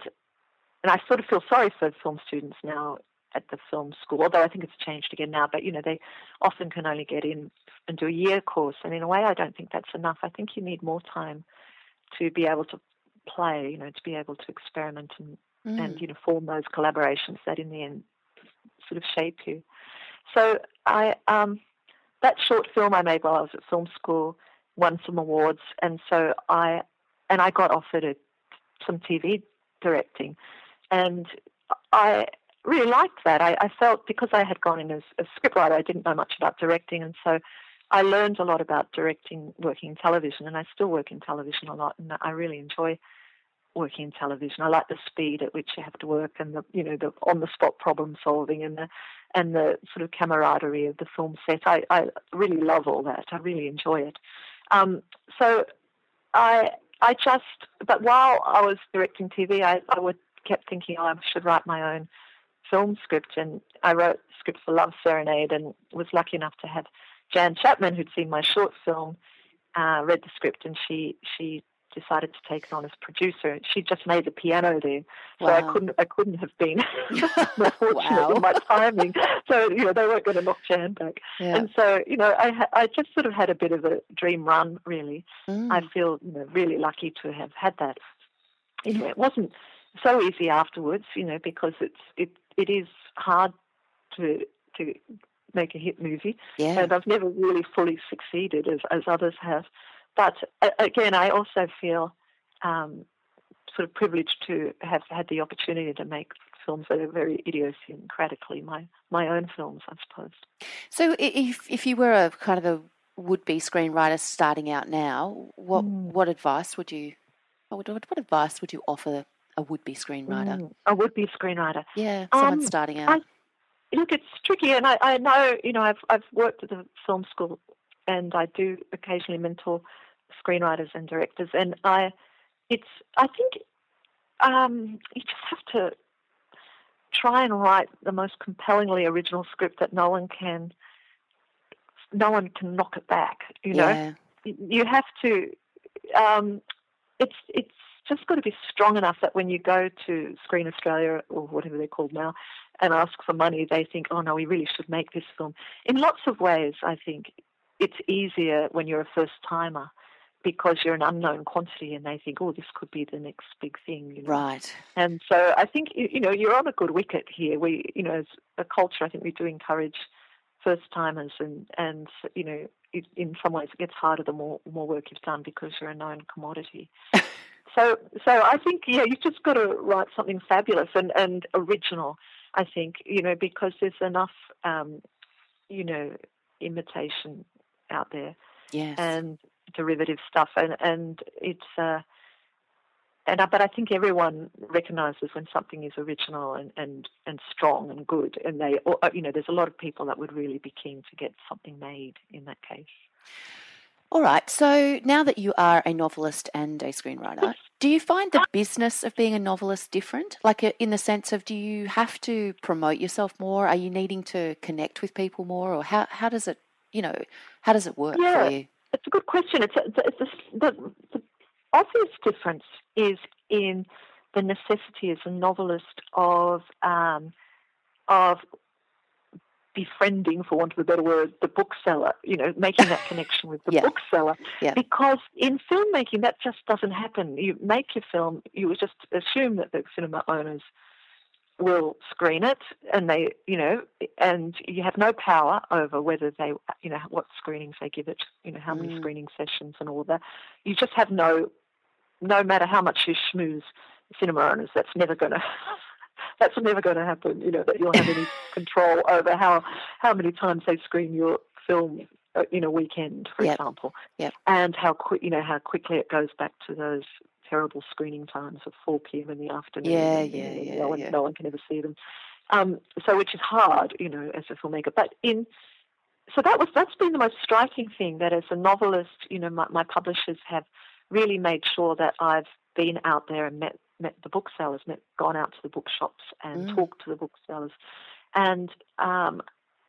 and I sort of feel sorry for film students now at the film school, although I think it's changed again now, but you know, they often can only get in and do a year course. And in a way I don't think that's enough. I think you need more time to be able to play, you know, to be able to experiment and, mm. and you know, form those collaborations that in the end sort of shape you. So I um that short film I made while I was at film school won some awards, and so I and I got offered a, some TV directing, and I really liked that. I, I felt because I had gone in as a scriptwriter, I didn't know much about directing, and so I learned a lot about directing, working in television, and I still work in television a lot, and I really enjoy working in television. I like the speed at which you have to work, and the you know the on the spot problem solving, and the and the sort of camaraderie of the film set. I, I really love all that. I really enjoy it. Um, so I I just but while I was directing TV, I, I would kept thinking oh, I should write my own film script, and I wrote the script for Love Serenade, and was lucky enough to have Jan Chapman, who'd seen my short film, uh, read the script, and she she decided to take it on as producer. She just made the piano there, so wow. I couldn't I couldn't have been more fortunate in my timing. So you know they weren't going to knock Jan back, yeah. and so you know I I just sort of had a bit of a dream run. Really, mm. I feel you know, really lucky to have had that. You know, it wasn't so easy afterwards, you know, because it's it it is hard to to make a hit movie, yeah. and I've never really fully succeeded as as others have. But again, I also feel um, sort of privileged to have had the opportunity to make films that are very idiosyncratically my my own films, I suppose. So, if if you were a kind of a would be screenwriter starting out now, what mm. what advice would you what, what advice would you offer a would be screenwriter? Mm, a would be screenwriter. Yeah, someone um, starting out. I, look, it's tricky, and I, I know you know I've I've worked at the film school, and I do occasionally mentor screenwriters and directors, and I, it's I think um, you just have to try and write the most compellingly original script that no one can no one can knock it back. You know, yeah. you have to. Um, it's it's just got to be strong enough that when you go to Screen Australia or whatever they're called now and ask for money, they think, oh no, we really should make this film. In lots of ways, I think it's easier when you're a first timer because you're an unknown quantity and they think, oh, this could be the next big thing. You know? Right. And so I think, you know, you're on a good wicket here. We, you know, as a culture, I think we do encourage first timers and, and, you know, it, in some ways it gets harder the more, more work you've done because you're a known commodity. So, so I think yeah, you've just got to write something fabulous and, and original. I think you know because there's enough, um, you know, imitation out there, yes, and derivative stuff, and and it's. Uh, and but I think everyone recognises when something is original and, and, and strong and good, and they, you know, there's a lot of people that would really be keen to get something made in that case. All right. So now that you are a novelist and a screenwriter, do you find the business of being a novelist different? Like uh, in the sense of, do you have to promote yourself more? Are you needing to connect with people more, or how how does it, you know, how does it work yeah, for you? It's a good question. It's, a, it's a, the, the obvious difference is in the necessity as a novelist of um, of befriending, for want of a better word, the bookseller, you know, making that connection with the yeah. bookseller. Yeah. Because in filmmaking, that just doesn't happen. You make your film, you just assume that the cinema owners will screen it and they, you know, and you have no power over whether they, you know, what screenings they give it, you know, how many Mm. screening sessions and all that. You just have no, no matter how much you schmooze cinema owners, that's never going to that's never going to happen. You know that you'll have any control over how how many times they screen your film uh, in a weekend, for Yep. example, Yep. and how quick you know how quickly it goes back to those terrible screening times of 4 p.m. in the afternoon. Yeah, yeah, yeah, No one, yeah. no one can ever see them. Um, so which is hard, you know, as a filmmaker. But in so that was that's been the most striking thing that as a novelist, you know, my, my publishers have really made sure that I've been out there and met met the booksellers, met gone out to the bookshops and Mm. talked to the booksellers, and um,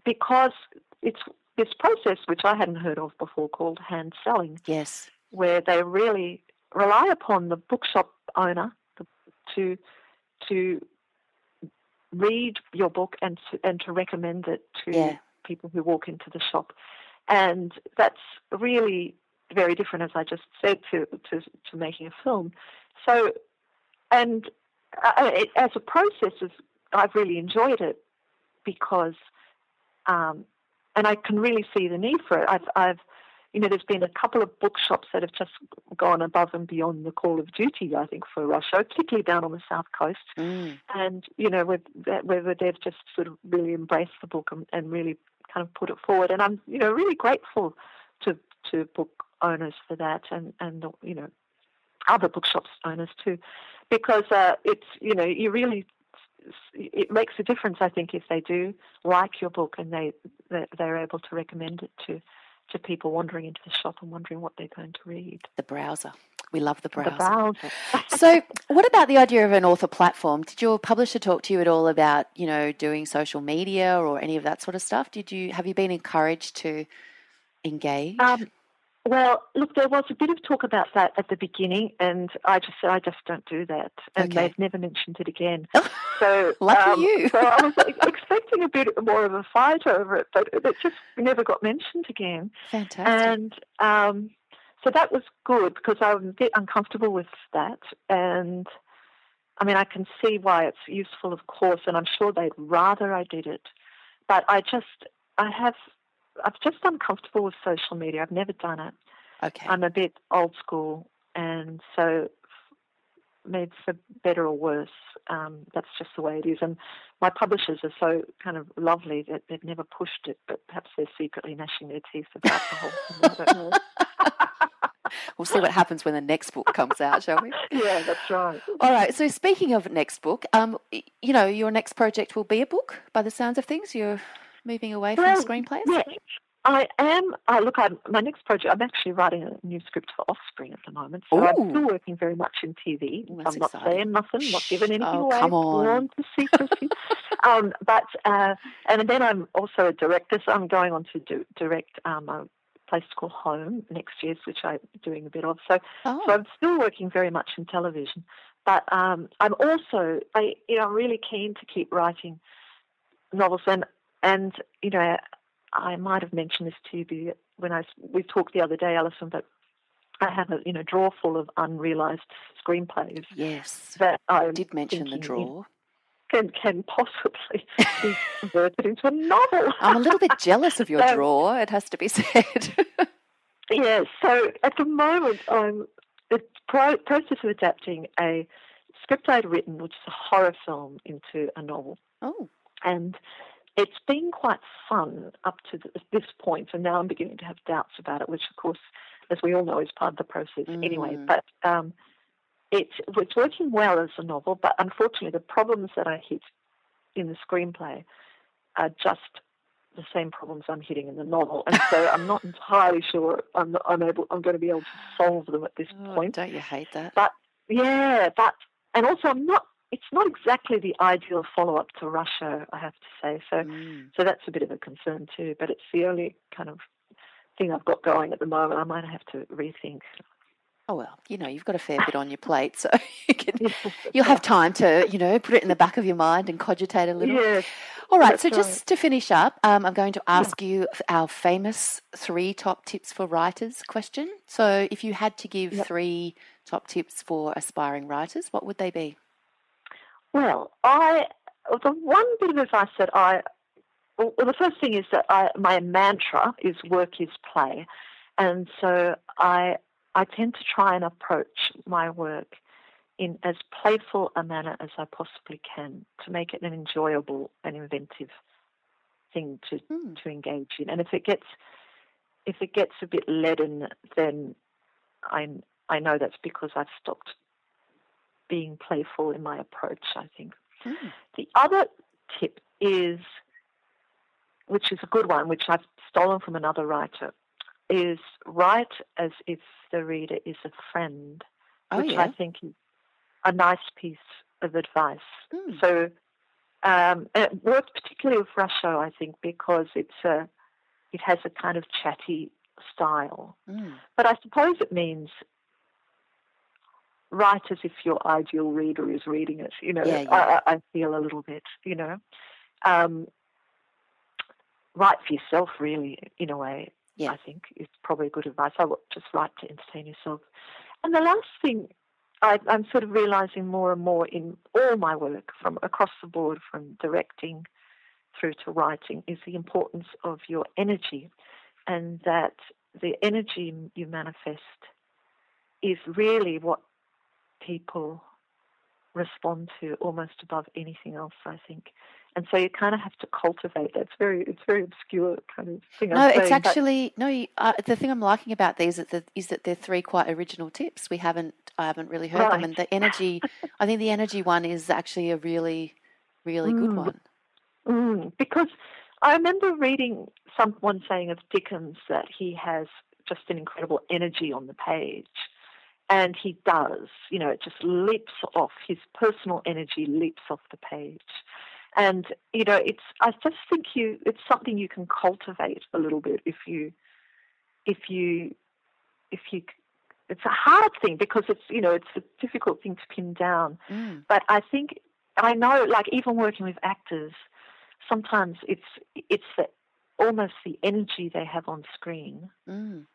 because it's this process which I hadn't heard of before called hand selling, Yes. where they really rely upon the bookshop owner to to read your book and to, and to recommend it to Yeah. people who walk into the shop, and that's really very different, as I just said, to to, to making a film. So, and uh, it, as a process, is I've really enjoyed it because, um, and I can really see the need for it. I've I've you know, there's been a couple of bookshops that have just gone above and beyond the call of duty, I think, for Russia, particularly down on the south coast. Mm. And, you know, where, where they've just sort of really embraced the book and, and really kind of put it forward. And I'm, you know, really grateful to, to book owners for that and, and, you know, other bookshops owners too, because uh, it's, you know, you really it makes a difference, I think, if they do like your book and they they're able to recommend it to to people wandering into the shop and wondering what they're going to read. The browser. We love the browser. The browser. so, what about the idea of an author platform? Did your publisher talk to you at all about, you know, doing social media or any of that sort of stuff? Did you have you been encouraged to engage? Um, well, look, there was a bit of talk about that at the beginning, and I just said I just don't do that, and Okay. they've never mentioned it again. So Lucky um, you. so I was expecting a bit more of a fight over it, but it just never got mentioned again. Fantastic. And um, so that was good because I'm a bit uncomfortable with that. And I mean, I can see why it's useful, of course, and I'm sure they'd rather I did it. But I just, I have, I'm just uncomfortable with social media. I've never done it. okay. I'm a bit old school, and so maybe for better or worse, um, that's just the way it is. And my publishers are so kind of lovely that they've never pushed it, but perhaps they're secretly gnashing their teeth about the whole thing. I don't know. we'll see what happens when the next book comes out, shall we? yeah, that's right. All right. So, speaking of next book, um, you know, your next project will be a book. By the sounds of things, you're moving away from screenplays. Yeah, I am. I look. I'm my next project. I'm actually writing a new script for Offspring at the moment, so I'm still working very much in TV. Ooh, I'm not exciting. saying nothing, not giving anything Oh, away. come on. To secrecy. um, but uh, and then I'm also a director, so I'm going on to do, direct um, a place called Home next year, which I'm doing a bit of. So Oh, so I'm still working very much in television, but um, I'm also, I, you know, I'm really keen to keep writing novels, and and you know, I might have mentioned this to you when I we talked the other day, Allison, but I have a you know drawer full of unrealized screenplays yes. that I did mention the drawer. can can possibly be converted into a novel. I'm a little bit jealous of your So- um, drawer. It has to be said. Yeah, so at the moment I'm the process of adapting a script I'd written, which is a horror film, into a novel. Oh. And it's been quite fun up to this point, and now I'm beginning to have doubts about it, which, of course, as we all know, is part of the process mm. anyway. But um, it's, it's working well as a novel, but unfortunately, the problems that I hit in the screenplay are just the same problems I'm hitting in the novel, and so I'm not entirely sure I'm, I'm able I'm going to be able to solve them at this oh, point. Don't you hate that? But yeah, but and also I'm not. It's not exactly the ideal follow-up to Russia, I have to say. So, mm. so that's a bit of a concern too. But it's the only kind of thing I've got going at the moment. I might have to rethink Oh well, you know you've got a fair bit on your plate, so you can, you'll have time to you know put it in the back of your mind and cogitate a little. Yes. All right. So just to finish up, um, I'm going to ask yeah. you our famous three top tips for writers question. So if you had to give yep. three top tips for aspiring writers, what would they be? Well, I the one bit of advice that I well, the first thing is that I my mantra is work is play, and so I I tend to try and approach my work in as playful a manner as I possibly can to make it an enjoyable and inventive thing to mm. to engage in. And if it gets if it gets a bit leaden, then I I know that's because I've stopped being playful in my approach. I think mm. the other tip is, which is a good one, which I've stolen from another writer, is write as if the reader is a friend, oh, which yeah. I think is a nice piece of advice. Mm. So um, it works particularly with Russia, I think, because it's a, it has a kind of chatty style. Mm. But I suppose it means write as if your ideal reader is reading it. You know, yeah, yeah. I, I, feel a little bit. You know, um, write for yourself, really, in a way. Yeah. I think is probably good advice. I would just write to entertain yourself. And the last thing I, am sort of realizing more and more in all my work from across the board, from directing through to writing, is the importance of your energy, and that the energy you manifest is really what people respond to almost above anything else. I think and so you kind of have to cultivate that. It's very, it's very obscure kind of thing. No, I'm it's saying, actually no. Uh, the thing I'm liking about these is that, is that they're three quite original tips. We haven't, I haven't really heard right. them, and the energy. I think the energy one is actually a really, really mm. good one. Mm. Because I remember reading someone saying of Dickens that he has just an incredible energy on the page. And he does, you know, it just leaps off, his personal energy leaps off the page. And you know, it's I just think you it's something you can cultivate a little bit if you if you if you it's a hard thing because it's you know it's a difficult thing to pin down. Mm. But I think I know like even working with actors, sometimes it's it's the, almost the energy they have on screen. Mm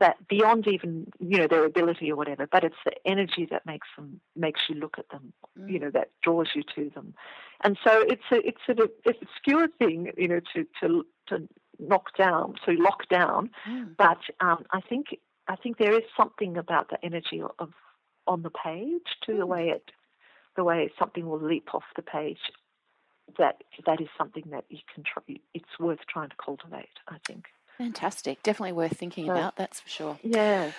that beyond even you know their ability or whatever, but it's the energy that makes them makes you look at them, mm. you know, that draws you to them, and so it's a it's a it's a obscure thing, you know, to to to knock down, to lock down, mm. but um, I think I think there is something about the energy of on the page to mm. the way it the way something will leap off the page that that is something that you can try, it's worth trying to cultivate i think Fantastic. Definitely worth thinking about, that's for sure. Yeah.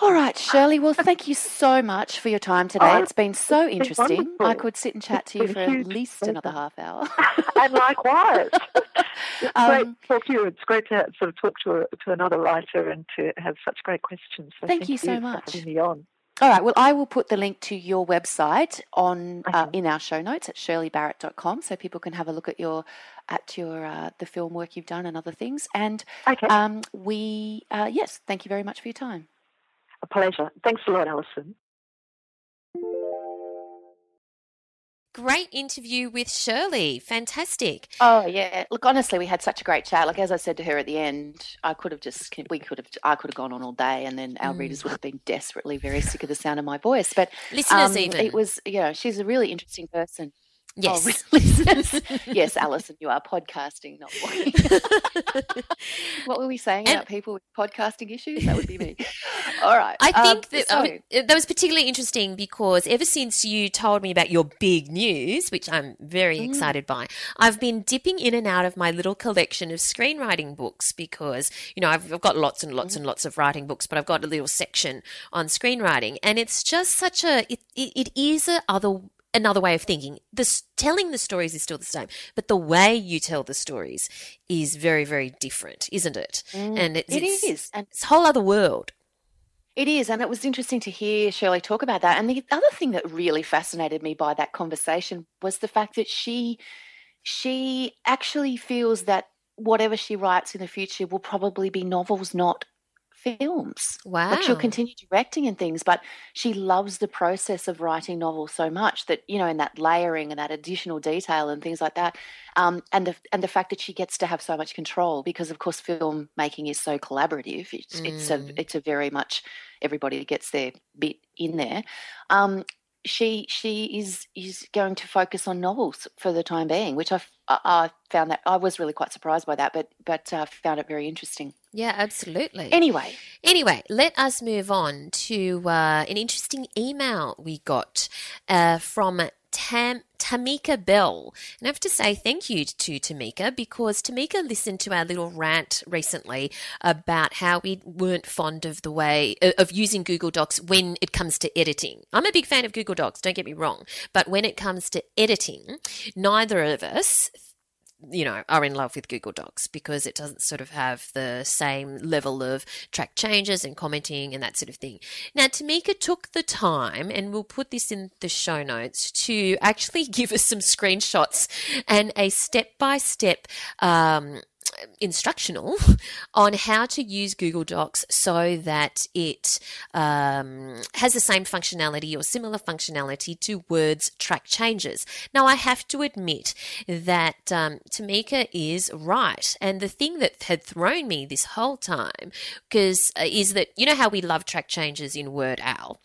All right, Shirley. Well, thank you so much for your time today. Oh, it's been so interesting. I could sit and chat to you for at least pleasure. another half hour. and likewise. it's um, great to talk to you. It's great to sort of talk to, a, to another writer and to have such great questions. So thank, thank, you so much. For me on. All right. Well, I will put the link to your website on uh, in our show notes at shirleybarrett.com so people can have a look at your at your uh, the film work you've done and other things. And okay. um, we uh, yes, thank you very much for your time. A pleasure. Thanks a lot, Allison. Great interview with Shirley. Fantastic. Oh yeah. Look, honestly, we had such a great chat. Like as I said to her at the end, I could have just we could have I could have gone on all day, and then our mm. readers would have been desperately very sick of the sound of my voice. But listeners, um, even it was you know she's a really interesting person. Yes. Oh, listeners. yes, Allison, you are podcasting, not walking. what were we saying and, about people with podcasting issues? That would be me. All right. I um, think that, so, that was particularly interesting because ever since you told me about your big news, which I'm very mm. excited by, I've been dipping in and out of my little collection of screenwriting books because, you know, I've, I've got lots and lots mm. and lots of writing books, but I've got a little section on screenwriting. And it's just such a, it, it, it is a other another way of thinking. The telling the stories is still the same, but the way you tell the stories is very, very different, isn't it? Mm, and it's, it it's, is. and it's a whole other world. It is, and it was interesting to hear Shirley talk about that. And the other thing that really fascinated me by that conversation was the fact that she she actually feels that whatever she writes in the future will probably be novels, not films. Wow. Like she'll continue directing and things, but she loves the process of writing novels so much that, you know, and that layering and that additional detail and things like that. Um, and the and the fact that she gets to have so much control because of course film making is so collaborative. It's mm. it's a mm. it's a very much everybody gets their bit in there. Um, she she is is going to focus on novels for the time being, which I, I found that I was really quite surprised by that, but but uh, found it very interesting. Yeah, absolutely. Anyway, anyway, let us move on to uh, an interesting email we got uh, from Tam- Tamika Bell. And I have to say thank you to Tamika because Tamika listened to our little rant recently about how we weren't fond of the way uh, of using Google Docs when it comes to editing. I'm a big fan of Google Docs, don't get me wrong, but when it comes to editing, neither of us you know, are in love with Google Docs because it doesn't sort of have the same level of track changes and commenting and that sort of thing. Now, Tamika took the time, and we'll put this in the show notes, to actually give us some screenshots and a step by step instructional on how to use Google Docs so that it um, has the same functionality or similar functionality to Word's track changes. Now, I have to admit that um, Tamika is right. And the thing that had thrown me this whole time because uh, is that you know how we love track changes in Word Al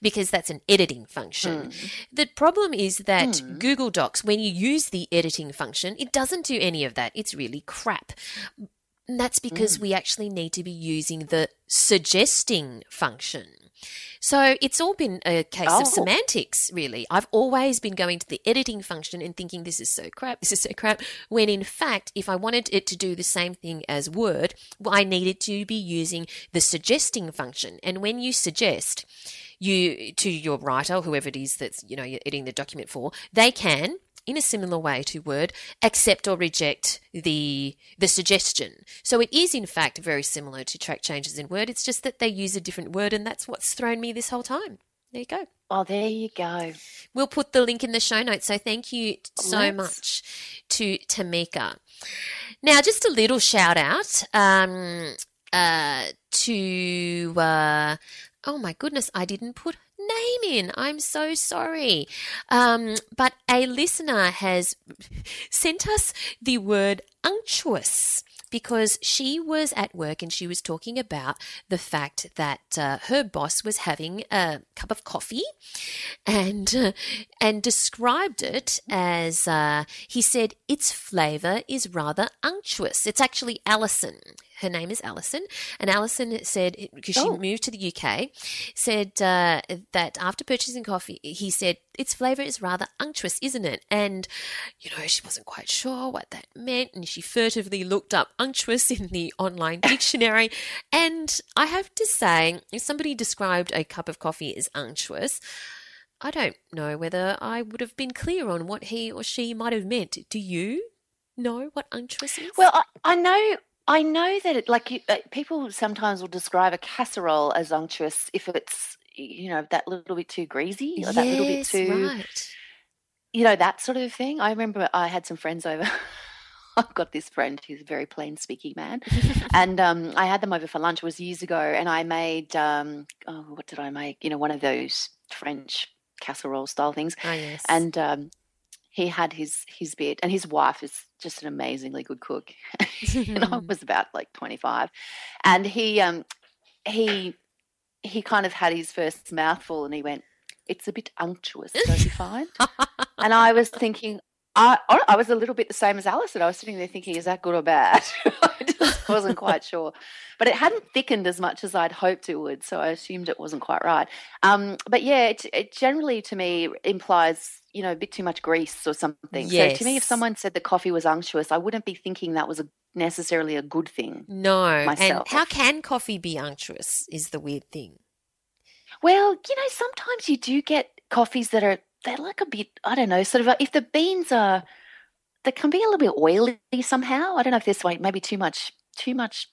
because that's an editing function. Mm. The problem is that mm. Google Docs, when you use the editing function, it doesn't do any of that. It's really crap. And that's because mm. we actually need to be using the suggesting function. So it's all been a case oh. of semantics, really. I've always been going to the editing function and thinking this is so crap, this is so crap, when in fact, if I wanted it to do the same thing as Word, well, I needed to be using the suggesting function. And when you suggest, you to your writer, whoever it is that's you know you're editing the document for, they can in a similar way to Word, accept or reject the the suggestion. So it is in fact very similar to track changes in Word. It's just that they use a different word, and that's what's thrown me this whole time. There you go. Oh, there you go. We'll put the link in the show notes. So thank you so Let's... much to Tamika. Now, just a little shout out um, uh, to. Uh, oh my goodness, I didn't put name in. I'm so sorry. Um, but a listener has sent us the word unctuous because she was at work and she was talking about the fact that uh, her boss was having a cup of coffee and uh, and described it as uh, he said its flavor is rather unctuous. It's actually Alison her name is Alison, and Alison said because she oh. moved to the UK, said uh, that after purchasing coffee, he said its flavour is rather unctuous, isn't it? And you know she wasn't quite sure what that meant, and she furtively looked up unctuous in the online dictionary. and I have to say, if somebody described a cup of coffee as unctuous. I don't know whether I would have been clear on what he or she might have meant. Do you know what unctuous is? Well, I, I know I know that it, like you, uh, people sometimes will describe a casserole as unctuous if it's you know that little bit too greasy or yes, that little bit too right. you know that sort of thing. I remember I had some friends over. I've got this friend who's a very plain speaking man, and um, I had them over for lunch. It was years ago, and I made um, oh, what did I make? You know, one of those French casserole style things. Oh, yes. And um, he had his his bit, and his wife is just an amazingly good cook. and I was about like twenty five, and he um he he kind of had his first mouthful, and he went, "It's a bit unctuous, don't you find?" and I was thinking, I, I was a little bit the same as Alison. I was sitting there thinking, is that good or bad? I wasn't quite sure. But it hadn't thickened as much as I'd hoped it would, so I assumed it wasn't quite right. Um, but yeah, it, it, generally to me implies, you know, a bit too much grease or something. Yes. So to me, if someone said the coffee was unctuous, I wouldn't be thinking that was a, necessarily a good thing. No. Myself. And how can coffee be unctuous is the weird thing. Well, you know, sometimes you do get coffees that are they're like a bit I don't know, sort of if the beans are they can be a little bit oily somehow. I don't know if this like maybe too much too much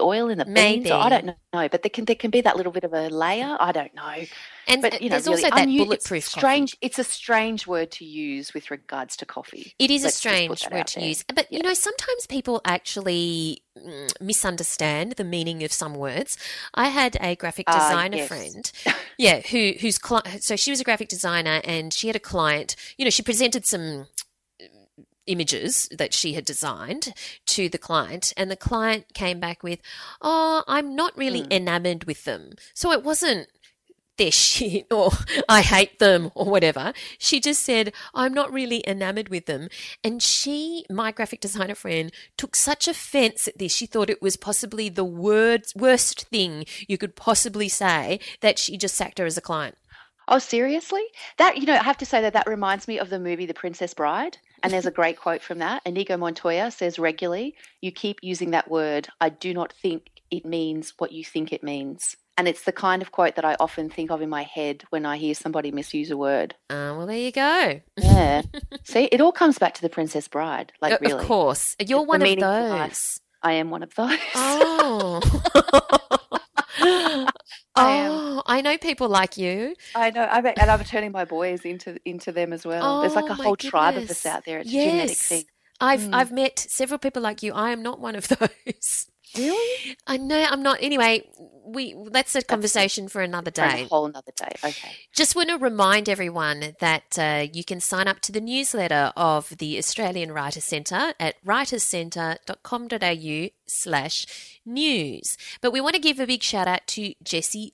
oil in the beans. I don't know, but there can there can be that little bit of a layer. I don't know. And but, you know, there's really also that bulletproof. strange. Coffee. It's a strange word to use with regards to coffee. It is Let's a strange word to there. use, but yeah. you know, sometimes people actually mm, misunderstand the meaning of some words. I had a graphic ah, designer uh, yes. friend, yeah, who who's so she was a graphic designer and she had a client. You know, she presented some images that she had designed to the client and the client came back with oh i'm not really mm. enamored with them so it wasn't their shit or I hate them or whatever. She just said, I'm not really enamored with them. And she, my graphic designer friend, took such offense at this. She thought it was possibly the words, worst thing you could possibly say that she just sacked her as a client. Oh, seriously? That, you know, I have to say that that reminds me of the movie The Princess Bride. And there's a great quote from that. Inigo Montoya says regularly, You keep using that word. I do not think it means what you think it means. And it's the kind of quote that I often think of in my head when I hear somebody misuse a word. Uh, well, there you go. yeah. See, it all comes back to the Princess Bride. Like, really. Of course. You're one of those. I am one of those. Oh. oh, I know people like you. I know, I'm, and I'm turning my boys into into them as well. Oh, There's like a whole goodness. tribe of us out there. It's yes. a genetic thing. I've mm. I've met several people like you. I am not one of those. Really? I know I'm not. Anyway, we that's a conversation for another day. For a whole another day. Okay. Just want to remind everyone that uh, you can sign up to the newsletter of the Australian Writer Centre at writerscentre.com.au slash news. But we want to give a big shout out to Jessie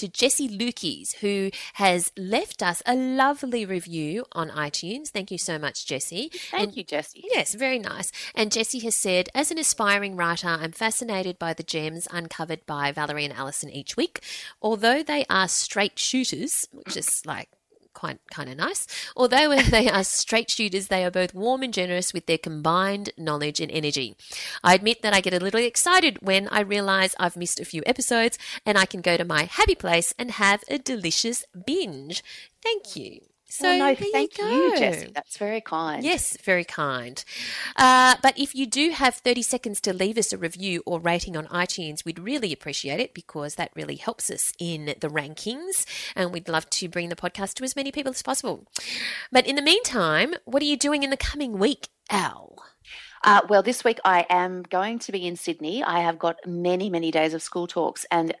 to Jessie Lukes, who has left us a lovely review on iTunes. Thank you so much, Jessie. Thank and, you, Jessie. Yes, very nice. And Jessie has said, as an aspiring writer, I'm fascinated by the gems uncovered by Valerie and Allison each week. Although they are straight shooters, which is like quite kind of nice. Although they are straight shooters, they are both warm and generous with their combined knowledge and energy. I admit that I get a little excited when I realize I've missed a few episodes and I can go to my happy place and have a delicious binge. Thank you. So well, no, thank you, you, Jessie. That's very kind. Yes, very kind. Uh, but if you do have 30 seconds to leave us a review or rating on iTunes, we'd really appreciate it because that really helps us in the rankings and we'd love to bring the podcast to as many people as possible. But in the meantime, what are you doing in the coming week, Al? Uh, well, this week I am going to be in Sydney. I have got many, many days of school talks and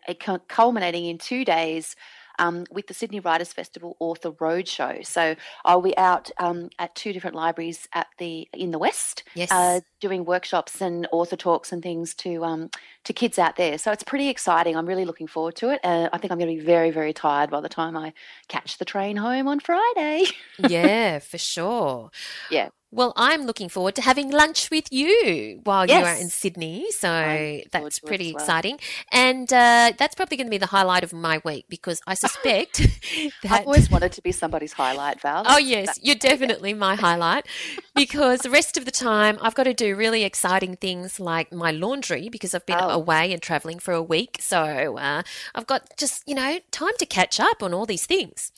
culminating in two days um, with the Sydney Writers Festival Author Roadshow. So I'll be out um, at two different libraries at the in the West, yes. uh, doing workshops and author talks and things to um, to kids out there. So it's pretty exciting. I'm really looking forward to it. Uh, I think I'm going to be very very tired by the time I catch the train home on Friday. yeah, for sure. Yeah. Well, I'm looking forward to having lunch with you while yes. you are in Sydney. So that's pretty well. exciting. And uh, that's probably going to be the highlight of my week because I suspect that. I've always wanted to be somebody's highlight, Val. Oh, yes. That's you're definitely my highlight because the rest of the time I've got to do really exciting things like my laundry because I've been oh. Away and traveling for a week. So uh, I've got just, you know, time to catch up on all these things.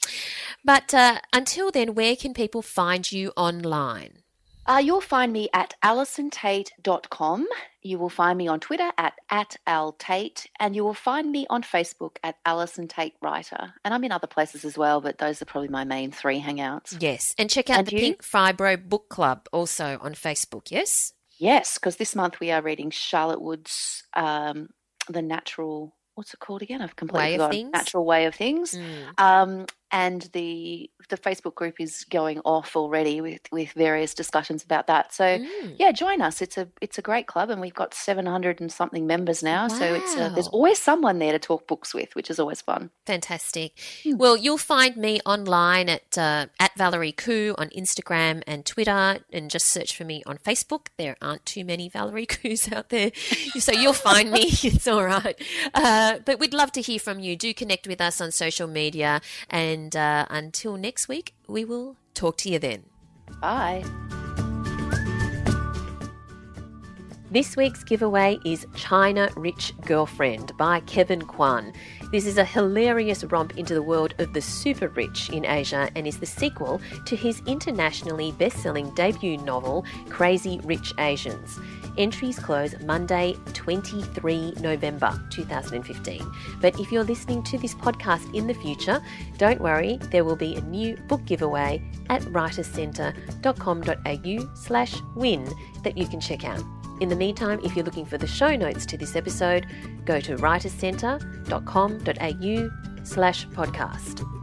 But uh, until then, where can people find you online? Uh, you'll find me at allisontait.com. You will find me on Twitter at, at altait, and you will find me on Facebook at Allison Tait Writer. And I'm in other places as well, but those are probably my main three hangouts. Yes. And check out and the you? Pink Fibro Book Club also on Facebook, yes? Yes, because this month we are reading Charlotte Wood's um, The Natural what's it called again? I've completely way forgotten. Natural Way of Things. Mm. Um, and the the Facebook group is going off already with, with various discussions about that. So mm. yeah, join us. It's a it's a great club, and we've got seven hundred and something members now. Wow. So it's a, there's always someone there to talk books with, which is always fun. Fantastic. Mm. Well, you'll find me online at uh, at Valerie Khoo on Instagram and Twitter, and just search for me on Facebook. There aren't too many Valerie Khoos out there, so you'll find me. it's all right. Uh, but we'd love to hear from you. Do connect with us on social media, and uh, until next week, we will talk to you then. Bye. This week's giveaway is China Rich Girlfriend by Kevin Kwan. This is a hilarious romp into the world of the super rich in Asia and is the sequel to his internationally best selling debut novel, Crazy Rich Asians. Entries close Monday, 23 November 2015. But if you're listening to this podcast in the future, don't worry, there will be a new book giveaway at writerscentre.com.au slash win that you can check out. In the meantime, if you're looking for the show notes to this episode, go to writerscentre.com.au slash podcast.